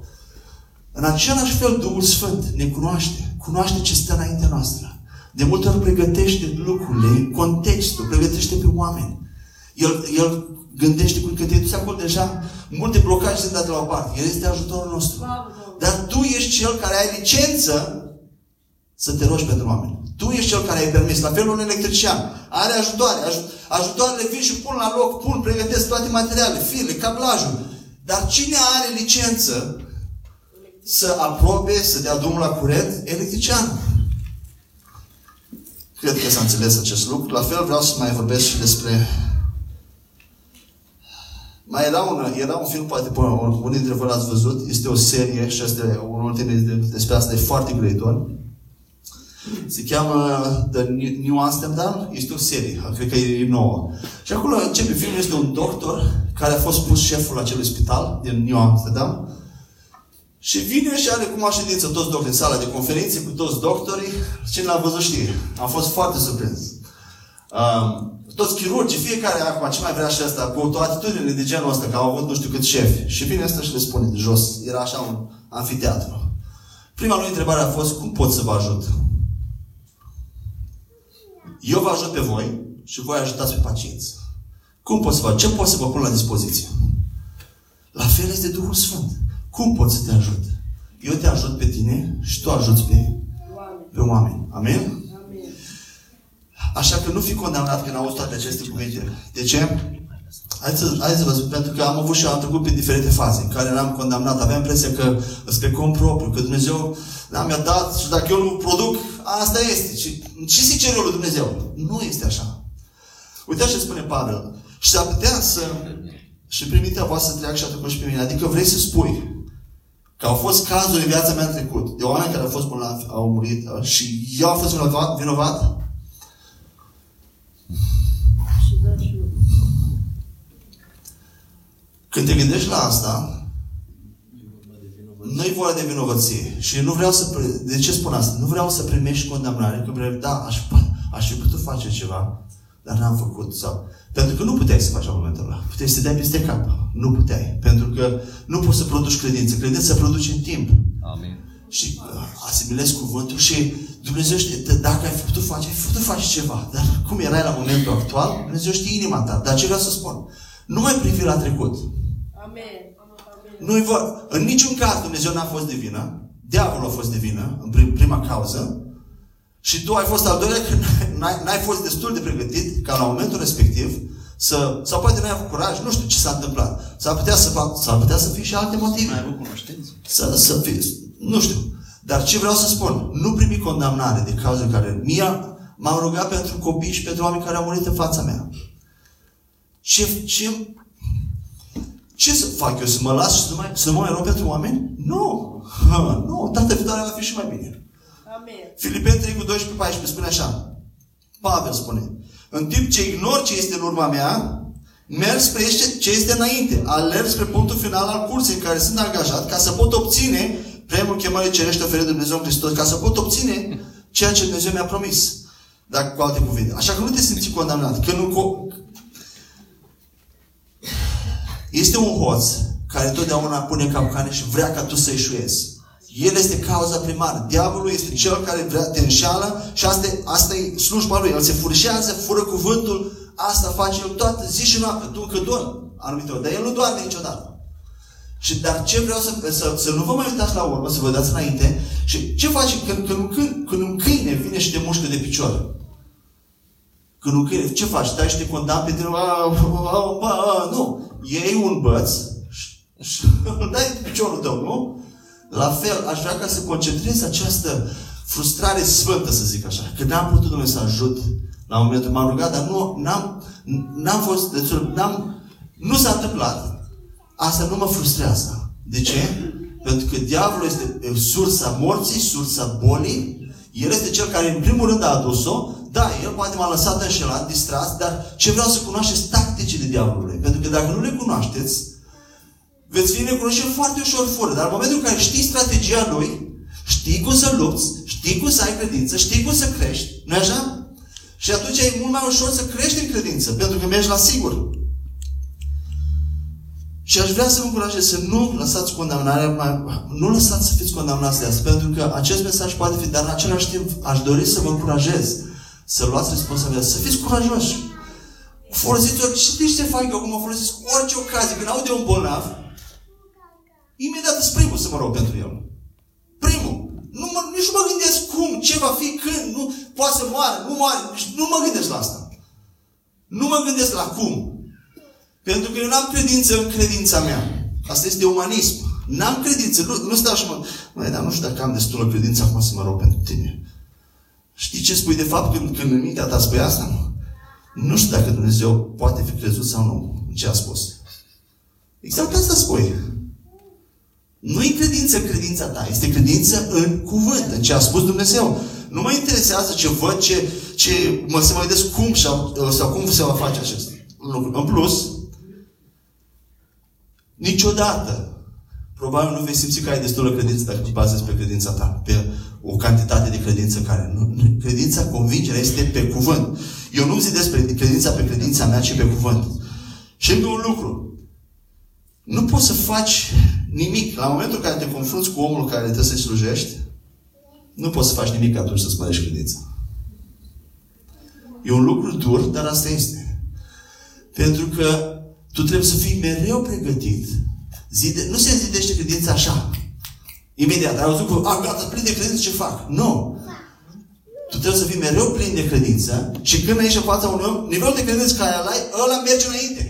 În același fel, Duhul Sfânt ne cunoaște. Cunoaște ce stă înaintea noastră. De multe ori pregătește lucrurile, contextul, pregătește pe oameni. El, el gândește cu că te duci acolo deja, multe blocaje sunt date la o parte. El este ajutorul nostru. Slavă Domnului. Dar tu ești cel care ai licență să te rogi pentru oameni. Tu ești cel care ai permis. La fel un electrician. Are ajutoare. Aj- ajutoarele vin și pun la loc, pun, pregătesc toate materialele, firele, cablajul. Dar cine are licență să aprobe, să dea drumul la curent? Electricianul. Cred că s-a înțeles acest lucru. La fel vreau să mai vorbesc și despre mai era un, era un film, poate până unii dintre voi l-ați văzut, este o serie și este unul dintre despre asta e foarte grăitor. Se cheamă The New New Amsterdam, este o serie, cred că e nouă. Și acolo începe filmul, este un doctor care a fost pus șeful acelui spital din New Amsterdam și vine și are cum ședință toți doctorii în sala de conferințe cu toți doctorii. Cine l-a văzut știe. Am fost foarte surprins. Um, toți chirurgii, fiecare acum, ce mai vrea și asta, cu o atitudine de genul ăsta, că au avut nu știu cât șefi. Și vine ăsta și le spune de jos. Era așa un anfiteatru. Prima lui întrebare a fost, cum pot să vă ajut? Eu vă ajut pe voi și voi ajutați pe pacienți. Cum pot să vă Ce pot să vă pun la dispoziție? La fel este Duhul Sfânt. Cum pot să te ajut? Eu te ajut pe tine și tu ajuți pe, Oameni. pe oameni. Amen? Amin. Așa că nu fi condamnat când auzi toate aceste cuvinte. De ce? Hai să, hai să vă spun, pentru că am avut și am trecut prin diferite faze în care eram condamnat. Aveam impresia că sunt pe cont propriu, că Dumnezeu da, mi-a dat și dacă eu nu produc, asta este. Și, și zice rolul lui Dumnezeu. Nu este așa. Uitați ce spune Pavel. Și s-ar putea să și prin mintea voastră treacă și a trecut și pe mine. Adică vrei să spui Că au fost cazuri în viața mea în trecut. De oameni care au fost bolnavi, au murit uh, și eu am fost vinovat, vinovat Și da și nu. Când te gândești la asta, nu e vorba de vinovăție. Și nu vreau să... pre- De ce spun asta? Nu vreau să primești condamnare. Că vreau, da, aș, aș fi putut face ceva, dar n-am făcut. Sau, pentru că nu puteai să faci la momentul ăla. Puteai să te dai peste cap. Nu puteai. Pentru că nu poți să produci credință. Credință se produce în timp. Amin. Și uh, asimilezi cuvântul și Dumnezeu știe, d- dacă ai putut face, ai putut face ceva. Dar cum erai la momentul actual, Dumnezeu știe inima ta. Dar ce vreau să spun? Nu mai privi la trecut. Amen. Amen. Nu vor, în niciun caz Dumnezeu n-a fost de vină. Diavolul a fost de vină, în prim, prima cauză. Și tu ai fost al doilea că n-ai, n-ai fost destul de pregătit ca la momentul respectiv să, sau poate n-ai avut curaj, nu știu ce s-a întâmplat. S-ar putea să, fac, s-ar putea să fie și alte motive Mai avut cunoștință? să, să fie, nu știu. Dar ce vreau să spun? Nu primi condamnare de cauza în care mie m-am rugat pentru copii și pentru oameni care au murit în fața mea. Ce, ce, ce să fac eu? Să mă las și să nu mai, să nu mai rog pentru oameni? Nu! Ha, nu, data viitoare va fi și mai bine. Amen. Filipeni 3 cu 12 14 spune așa. Pavel spune. În timp ce ignor ce este în urma mea, merg spre ce- ce este înainte. Alerg spre punctul final al cursei în care sunt angajat ca să pot obține premiul chemării cerește oferit de Dumnezeu în Hristos, ca să pot obține ceea ce Dumnezeu mi-a promis. Dacă cu alte cuvinte. Așa că nu te simți condamnat. Că nu este un hoț care totdeauna pune capcane și vrea ca tu să eșuezi. El este cauza primară. Diavolul este cel care vrea, te înșală și asta e, asta e slujba lui. El se furșează, fură cuvântul, asta face el toată zi și noapte. Tu încă dormi anumite ori, dar el nu doarme niciodată. Și dar ce vreau să, să, să nu vă mai uitați la urmă, să vă dați înainte. Și ce face când, când, un, câine, când un câine vine și te mușcă de picior? Când un câine, ce faci? Stai și te condamn pe tine? A, a, a, a, nu. Iei un băț și, și îl dai de piciorul tău, nu? La fel, aș vrea ca să concentrez această frustrare sfântă, să zic așa. Că n-am putut Dumnezeu să ajut la un moment, m-am rugat, dar nu, n-am, n-am fost destul, n-am, nu s-a întâmplat. Asta nu mă frustrează. De ce? Pentru că diavolul este e, sursa morții, sursa bolii. El este cel care în primul rând a adus-o. Da, el poate m-a lăsat înșelat, distras, dar ce vreau să cunoașteți tacticile diavolului. Pentru că dacă nu le cunoașteți, veți fi necunoscut foarte ușor fură. Dar în momentul în care știi strategia lui, știi cum să lupți, știi cum să ai credință, știi cum să crești, nu așa? Și atunci e mult mai ușor să crești în credință, pentru că mergi la sigur. Și aș vrea să vă încurajez să nu lăsați condamnarea, mai, nu lăsați să fiți condamnați de asta, pentru că acest mesaj poate fi, dar în același timp aș dori să vă încurajez să luați responsabilitatea, să fiți curajoși. Folosiți orice, știți ce fac eu acum? Folosesc orice ocazie. Când aud de un bolnav, imediat sunt primul să mă rog pentru el. Primul. Nu mă, nici nu mă gândesc cum, ce va fi, când, nu, poate să moară, nu moare, nici nu mă gândesc la asta. Nu mă gândesc la cum. Pentru că eu n-am credință în credința mea. Asta este umanism. N-am credință. Nu, nu stau și mă... Măi, dar nu știu dacă am destulă credință acum să mă rog pentru tine. Știi ce spui de fapt când, când în mintea ta spui asta? Nu știu dacă Dumnezeu poate fi crezut sau nu în ce a spus. Exact asta spui. Nu e credință în credința ta, este credință în cuvânt, în ce a spus Dumnezeu. Nu mă interesează ce văd, ce, ce mă să mă gândesc cum sau, sau cum se va face acest lucru. În plus, niciodată, probabil nu vei simți că ai destulă credință dacă te bazezi pe credința ta, pe o cantitate de credință care nu. nu- Credința, convingerea este pe cuvânt. Eu nu zic despre credința pe credința mea, ci pe cuvânt. Și încă un lucru. Nu poți să faci nimic. La momentul în care te confrunți cu omul care trebuie să-ți slujești, nu poți să faci nimic atunci să-ți mărești credința. E un lucru dur, dar asta este. Pentru că tu trebuie să fii mereu pregătit. Zide, nu se zidește credința așa. Imediat. Ai auzit că, a, gata, plin de credință, ce fac? Nu. Tu trebuie să fii mereu plin de credință și când ești în fața unui om, nivelul de credință care îl ai, ăla merge înainte.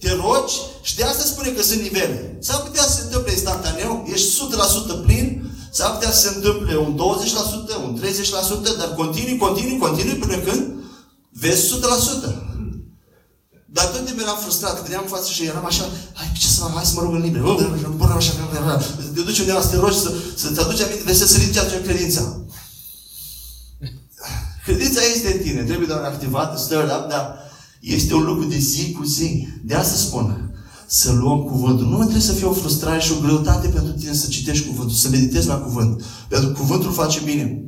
Te rogi și de asta spune că sunt nivele. S-ar putea să se întâmple instantaneu, ești 100% plin, s-ar putea să se întâmple un 20%, un 30%, dar continui, continui, continui până când vezi 100%. Dar tot timp eram frustrat, că vedeam în față și eram așa, hai, ce să fac, hai să mă rog în liber. Așa, te duci undeva să te rogi, să, să te aduci aminte, de să se ridice atunci credința. Credința este în tine, trebuie doar activată, stirred up, dar este un lucru de zi cu zi. De asta spun, să luăm cuvântul. Nu trebuie să fie o frustrare și o greutate pentru tine să citești cuvântul, să meditezi la cuvânt. Pentru că cuvântul face bine.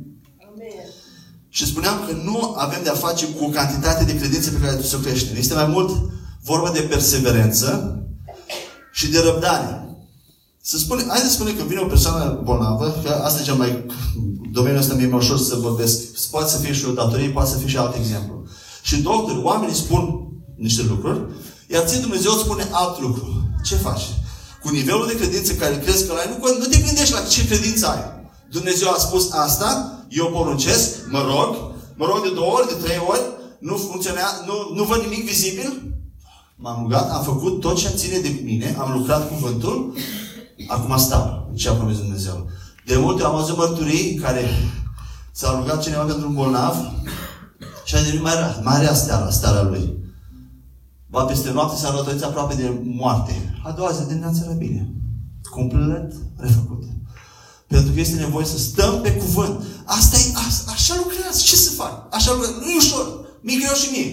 Amen. Și spuneam că nu avem de-a face cu o cantitate de credințe pe care tu să o creștem. Este mai mult vorba de perseverență și de răbdare. Să spune, hai să spunem că vine o persoană bolnavă, că asta e cel mai, domeniul ăsta mi-e mai ușor să vorbesc. Poate să fie și o datorie, poate să fie și alt exemplu. Și doctori, oamenii spun niște lucruri, iar ție Dumnezeu îți spune alt lucru. Ce faci? Cu nivelul de credință care crezi că l-ai, nu, nu te gândești la ce credință ai. Dumnezeu a spus asta, eu poruncesc, mă rog, mă rog de două ori, de trei ori, nu funcționează, nu, nu văd nimic vizibil. M-am rugat, am făcut tot ce ține de mine, am lucrat cuvântul, acum stau în ce a promis Dumnezeu. De multe am văzut mărturii în care s-a rugat cineva pentru un bolnav și a devenit mai rea, mai rea starea, starea lui. Ba peste noapte s-a rătărit aproape de moarte. A doua zi de dimineață era bine. Complet refăcut. Pentru că este nevoie să stăm pe cuvânt. Asta e, a, așa lucrează. Ce să fac? Așa lucrează. Nu e ușor. Mi greu și mie.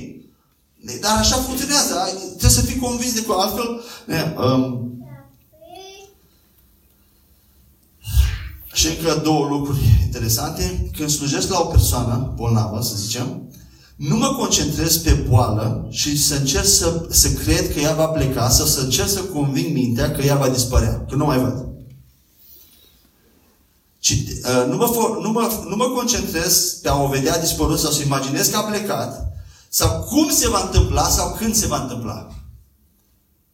Dar așa funcționează. Ai- Trebuie să fii convins de că altfel... Ne, um, și încă două lucruri interesante. Când slujesc la o persoană bolnavă, să zicem, nu mă concentrez pe boală și să încerc să, să cred că ea va pleca sau să încerc să conving mintea că ea va dispărea, că nu mai văd. Ci, uh, nu, mă, fo- nu, mă, nu mă concentrez pe a o vedea dispărut sau să imaginez că a plecat sau cum se va întâmpla sau când se va întâmpla.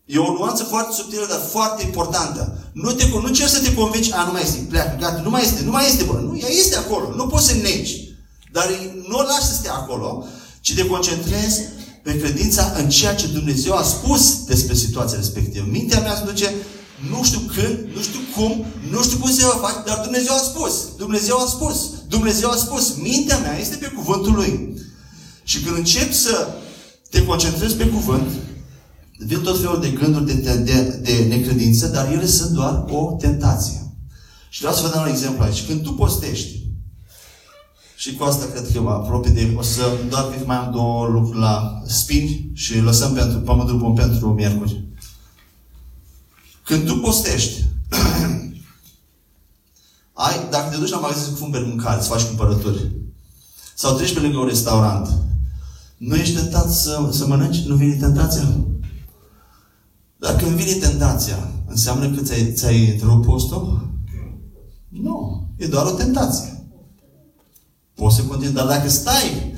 E o nuanță foarte subtilă, dar foarte importantă. Nu, te, nu încerci să te convingi, a, nu mai este, pleacă, gata, nu mai este, nu mai este, bă. Nu, ea este acolo, nu poți să negi. Dar nu o lași să stea acolo, ci te concentrezi pe credința în ceea ce Dumnezeu a spus despre situația respectivă. Mintea mea se duce, nu știu când, nu știu cum, nu știu cum se va face, dar Dumnezeu a spus. Dumnezeu a spus. Dumnezeu a spus. Mintea mea este pe cuvântul Lui. Și când începi să te concentrezi pe cuvânt, vin tot felul de gânduri de, de, de, de necredință, dar ele sunt doar o tentație. Și vreau să vă dau un exemplu aici. Când tu postești, și cu asta cred că mă apropii de... O să doar că mai am două lucruri la spini și lăsăm pentru pământul bun pentru miercuri. Când tu postești, ai, dacă te duci la magazin să cumperi mâncare, să faci cumpărături, sau treci pe lângă un restaurant, nu ești tentat să, să mănânci? Nu vine tentația? Dar când vine tentația, înseamnă că ți-ai, ți-ai întrerupt postul? Nu. E doar o tentație. Poți să continui, dar dacă stai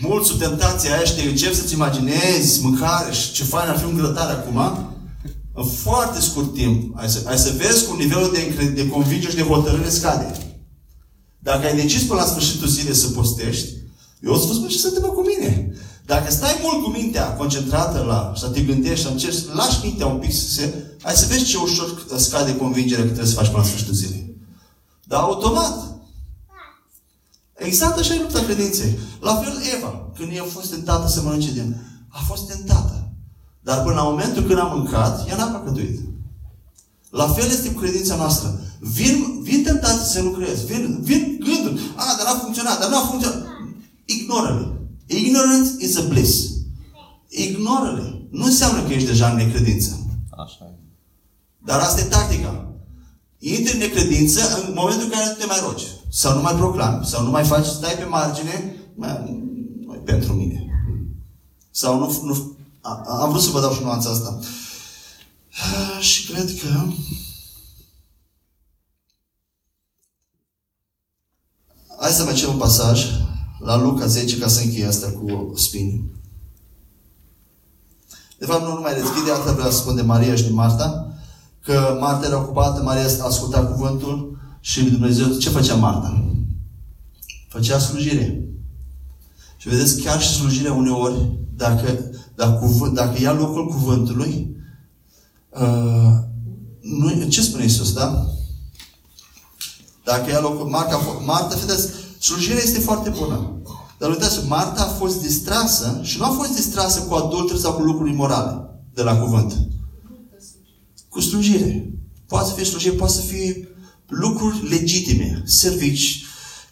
mult sub tentația aia și te începi să-ți imaginezi mâncare și ce fain ar fi un grătar acum, în foarte scurt timp, ai să, ai să vezi cum nivelul de, încred- de convingere și de hotărâre scade. Dacă ai decis până la sfârșitul zilei să postești, eu o să vă spun ce se întâmplă cu mine. Dacă stai mult cu mintea concentrată la, și să te gândești, să încerci, să lași mintea un pic să se... Ai să vezi ce ușor scade convingerea că trebuie să faci până la sfârșitul zilei. Dar automat. Exact așa e lupta credinței. La fel Eva, când ea a fost tentată să mănânce din... A fost tentată. Dar până la momentul când a mâncat, ea n-a păcătuit. La fel este cu credința noastră. Vin, vin tentații să lucrezi. Vin, vin gânduri. A, dar n-a funcționat, dar n-a funcționat. Ignoră-le. Ignorance is a bliss. Ignoră-le. Nu înseamnă că ești deja în necredință. Așa e. Dar asta e tactica. Intri în necredință în momentul în care nu te mai rogi. Sau nu mai proclami. Sau nu mai faci, stai pe margine. Mai, nu e pentru mine. Sau nu, nu a, am vrut să vă dau și nuanța asta. Ah, Și cred că Hai să facem un pasaj la Luca 10 ca să închei asta cu spini. De fapt, nu numai deschide, asta vreau să spun de Maria și de Marta, că Marta era ocupată, Maria asculta cuvântul și Dumnezeu, ce făcea Marta? Făcea slujire. Și vedeți, chiar și slujirea uneori, dacă, dacă, cuvânt, dacă ia locul cuvântului, uh, nu, ce spune Iisus, da? Dacă ia locul, Marta, Marta, vedeți, slujirea este foarte bună. Dar uitați, Marta a fost distrasă și nu a fost distrasă cu adulteri sau cu lucruri imorale de la cuvânt. Cu slujire. Poate să fie slujire, poate să fie lucruri legitime, servici,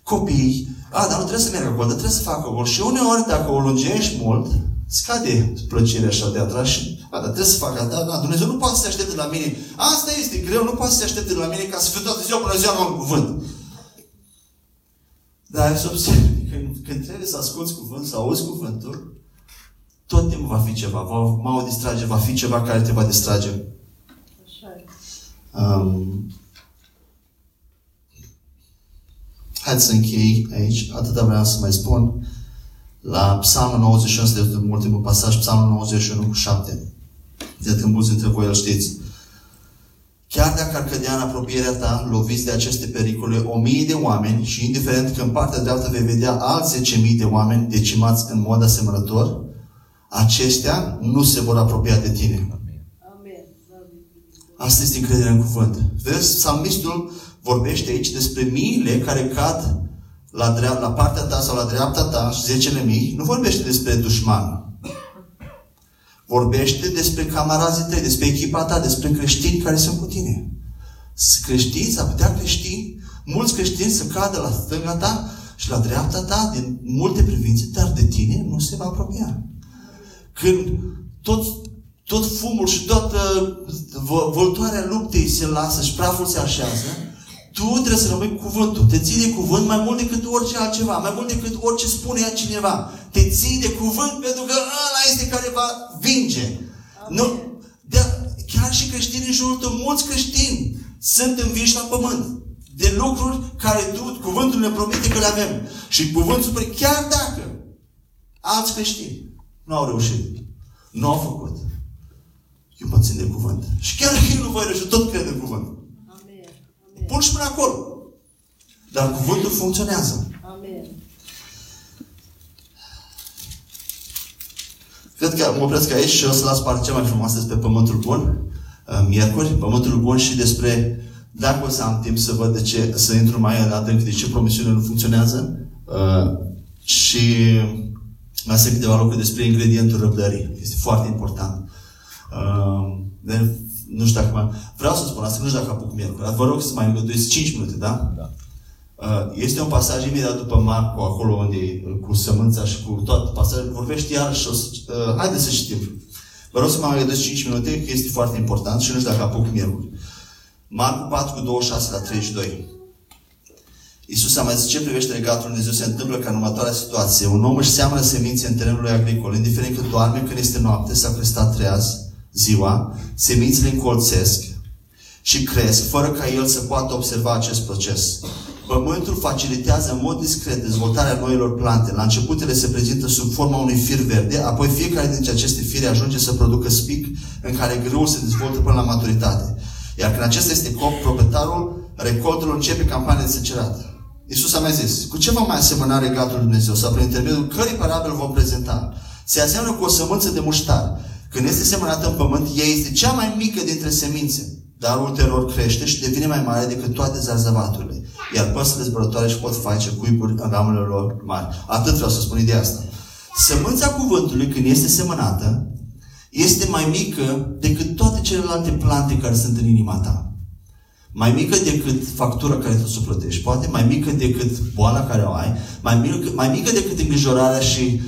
copii. A, dar nu trebuie să meargă acolo, dar trebuie să facă acolo. Și uneori, dacă o lungești mult, scade plăcerea așa de atras și, a, dar trebuie să facă, da, da, Dumnezeu nu poate să se aștepte la mine. Asta este greu, nu poate să se aștepte la mine ca să fiu toată ziua până ziua în cuvânt. Dar ai să observi, când, când trebuie să asculți cuvânt, să auzi cuvântul, tot timpul va fi ceva, va, mă o distrage, va fi ceva care te va distrage. Așa e. Um, Haideți să închei aici. Atâta vreau să mai spun. La Psalmul 91, este de ultimul pasaj, Psalmul 91 cu 7. De când mulți dintre voi îl știți. Chiar dacă ar cădea în apropierea ta, loviți de aceste pericole, o mie de oameni și indiferent că în partea dreaptă vei vedea alți zece mii de oameni decimați în mod asemănător, acestea nu se vor apropia de tine. Amen. Doamne. Asta este încrederea în cuvânt. Vezi, psalmistul vorbește aici despre miile care cad la, dreapta, la partea ta sau la dreapta ta și zecele mii. Nu vorbește despre dușman. Vorbește despre camarazii tăi, despre echipa ta, despre creștini care sunt cu tine. Sunt creștini, s-ar putea creștini, mulți creștini să cadă la stânga ta și la dreapta ta din multe privințe, dar de tine nu se va apropia. Când tot, tot fumul și toată vă- văltoarea luptei se lasă și praful se așează, tu trebuie să rămâi cu cuvântul. Te ții de cuvânt mai mult decât orice altceva, mai mult decât orice spune ea cineva. Te ții de cuvânt pentru că ăla este care va vinge. Nu, de, chiar și creștinii în jurul tău, mulți creștini sunt înviși la pământ. De lucruri care tu, cuvântul ne promite că le avem. Și cuvântul spune, chiar dacă alți creștini nu au reușit, nu au făcut, eu mă țin de cuvânt. Și chiar dacă eu nu voi reuși, tot cred în cuvânt. Amen. Amen. Pun și până acolo. Dar cuvântul funcționează. Amen. Cred că mă opresc aici și o să las partea cea mai frumoasă despre Pământul Bun. uh, Miercuri, Pământul Bun și despre dacă o să am timp să văd de ce, să intru mai în adânc, de ce promisiunile nu funcționează. Uh, și mai sunt câteva lucruri despre ingredientul răbdării. Este foarte important. Uh, de, nu știu dacă mai... Vreau să spun asta, nu știu dacă apuc miercuri, dar vă rog să mai îngăduiți 5 minute, da? Da. Uh, Este un pasaj imediat după Marcu, acolo unde e, uh, cu sămânța și cu tot pasajul, vorbește iarăși, o să, uh, haideți să citim. Vă rog să mă gândesc 5 minute, că este foarte important și nu știu dacă apuc miercuri. Marcu 4 cu 26 la 32. Iisus a mai zis ce privește regatul lui Dumnezeu se întâmplă ca în următoarea situație. Un om își seamănă semințe în terenul lui agricol, indiferent că doarme când este noapte sau când stă treaz ziua, semințele încolțesc și cresc fără ca el să poată observa acest proces. Pământul facilitează în mod discret dezvoltarea noilor plante. La început ele se prezintă sub forma unui fir verde, apoi fiecare dintre aceste fire ajunge să producă spic în care grâul se dezvoltă până la maturitate. Iar când acesta este cop, proprietarul recoltelor începe campania de secerat. Iisus a mai zis, cu ce va mai asemăna regatul lui Dumnezeu? Sau prin intermediul cărei parabil vom prezenta? Se aseamănă cu o sămânță de muștar. Când este semănată în pământ, ea este cea mai mică dintre semințe, dar ulterior crește și devine mai mare decât toate zarzavaturile. Iar păsările zburătoare își pot face cuiburi în ramurile lor mari. Atât vreau să spun ideea asta. Sămânța cuvântului, când este semănată, este mai mică decât toate celelalte plante care sunt în inima ta. Mai mică decât factura care tu o plătești, poate mai mică decât boala care o ai, mai mică, mai mică decât îngrijorarea și uh,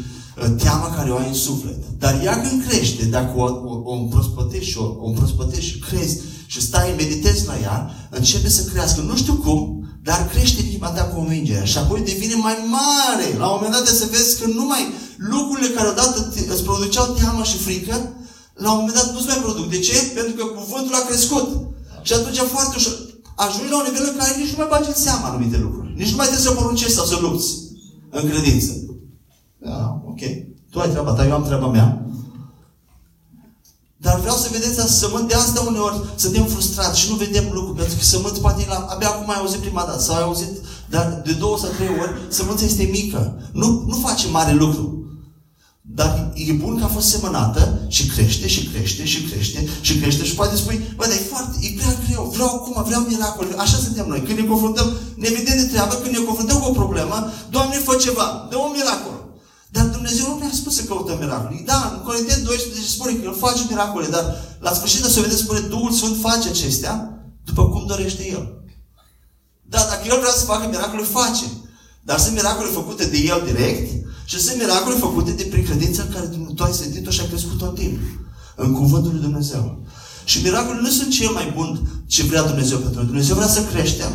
teama care o ai în suflet. Dar ea când crește, dacă o, o, o împrospătești și o, o împrospătești și crezi și stai, meditezi la ea, începe să crească. Nu știu cum, dar crește în inima ta convingerea și apoi devine mai mare. La un moment dat de să vezi că numai lucrurile care odată te- îți produceau teamă și frică, la un moment dat nu-ți mai produc. De ce? Pentru că cuvântul a crescut. Și atunci foarte ușor ajungi la un nivel în care nici nu mai bagi în seama anumite lucruri. Nici nu mai trebuie să poruncești sau să lupți în credință. Da, ok. Tu ai treaba ta, eu am treaba mea. Dar vreau să vedeți asta, sământ, de asta uneori suntem frustrați și nu vedem lucruri, pentru că sământ poate e la, abia acum ai auzit prima dată, sau ai auzit dar de două sau trei ori, sămânța este mică. Nu, nu face mare lucru. Dar e bun că a fost semănată și crește și crește și crește și crește și poate spui, bă, dar e foarte, e prea greu, vreau acum, vreau miracol. Așa suntem noi. Când ne confruntăm, evident de treabă, când ne confruntăm cu o problemă, Doamne, fă ceva, dă un miracol. Dar Dumnezeu nu ne-a spus să căutăm miracole. Da, în Corinteni 12 spune că El face miracole, dar la sfârșit să vedeți, spune, Duhul Sfânt face acestea după cum dorește El. Da, dacă El vrea să facă miracole, face. Dar sunt miracole făcute de El direct și sunt miracole făcute de prin credința în care tu ai sentit-o și ai crescut-o în timp. În cuvântul lui Dumnezeu. Și miracolele nu sunt cel mai bun ce vrea Dumnezeu pentru noi. Dumnezeu vrea să creștem,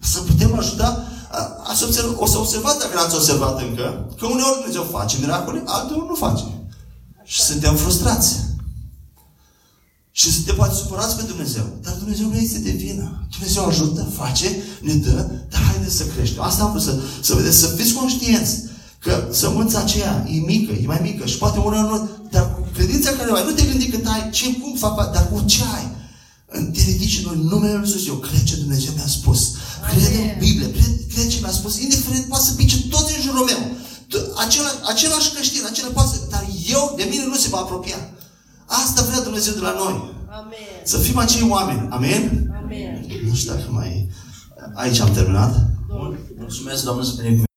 să putem ajuta. A- Ați observ, o să observați, dacă n-ați observat încă, că uneori Dumnezeu face miracole, alteori nu face. Și suntem frustrați. Și suntem poate supărați pe Dumnezeu. Dar Dumnezeu nu este de vină. Dumnezeu ajută, face, ne dă, dar haideți să creștem. Asta am vrut să, să vedeți, să fiți conștienți că sămânța aceea e mică, e mai mică și poate uneori nu, dar cu credința care o ai, nu te gândi că ai ce, cum fac, dar cu ce ai. În te ridici în numele Lui Iisus, eu cred ce Dumnezeu mi-a spus. Cred în Amen. Biblie, cred, cred ce mi-a spus, indiferent poate să pice toți în jurul meu. T- Acela, același creștin, acela poate să, dar eu, de mine nu se va apropia. Asta vrea Dumnezeu de la noi. Amen. Să fim acei oameni. Amen? Amen. Nu știu dacă mai... Aici am terminat. Mulțumesc, Domnul, să binecuvânteze.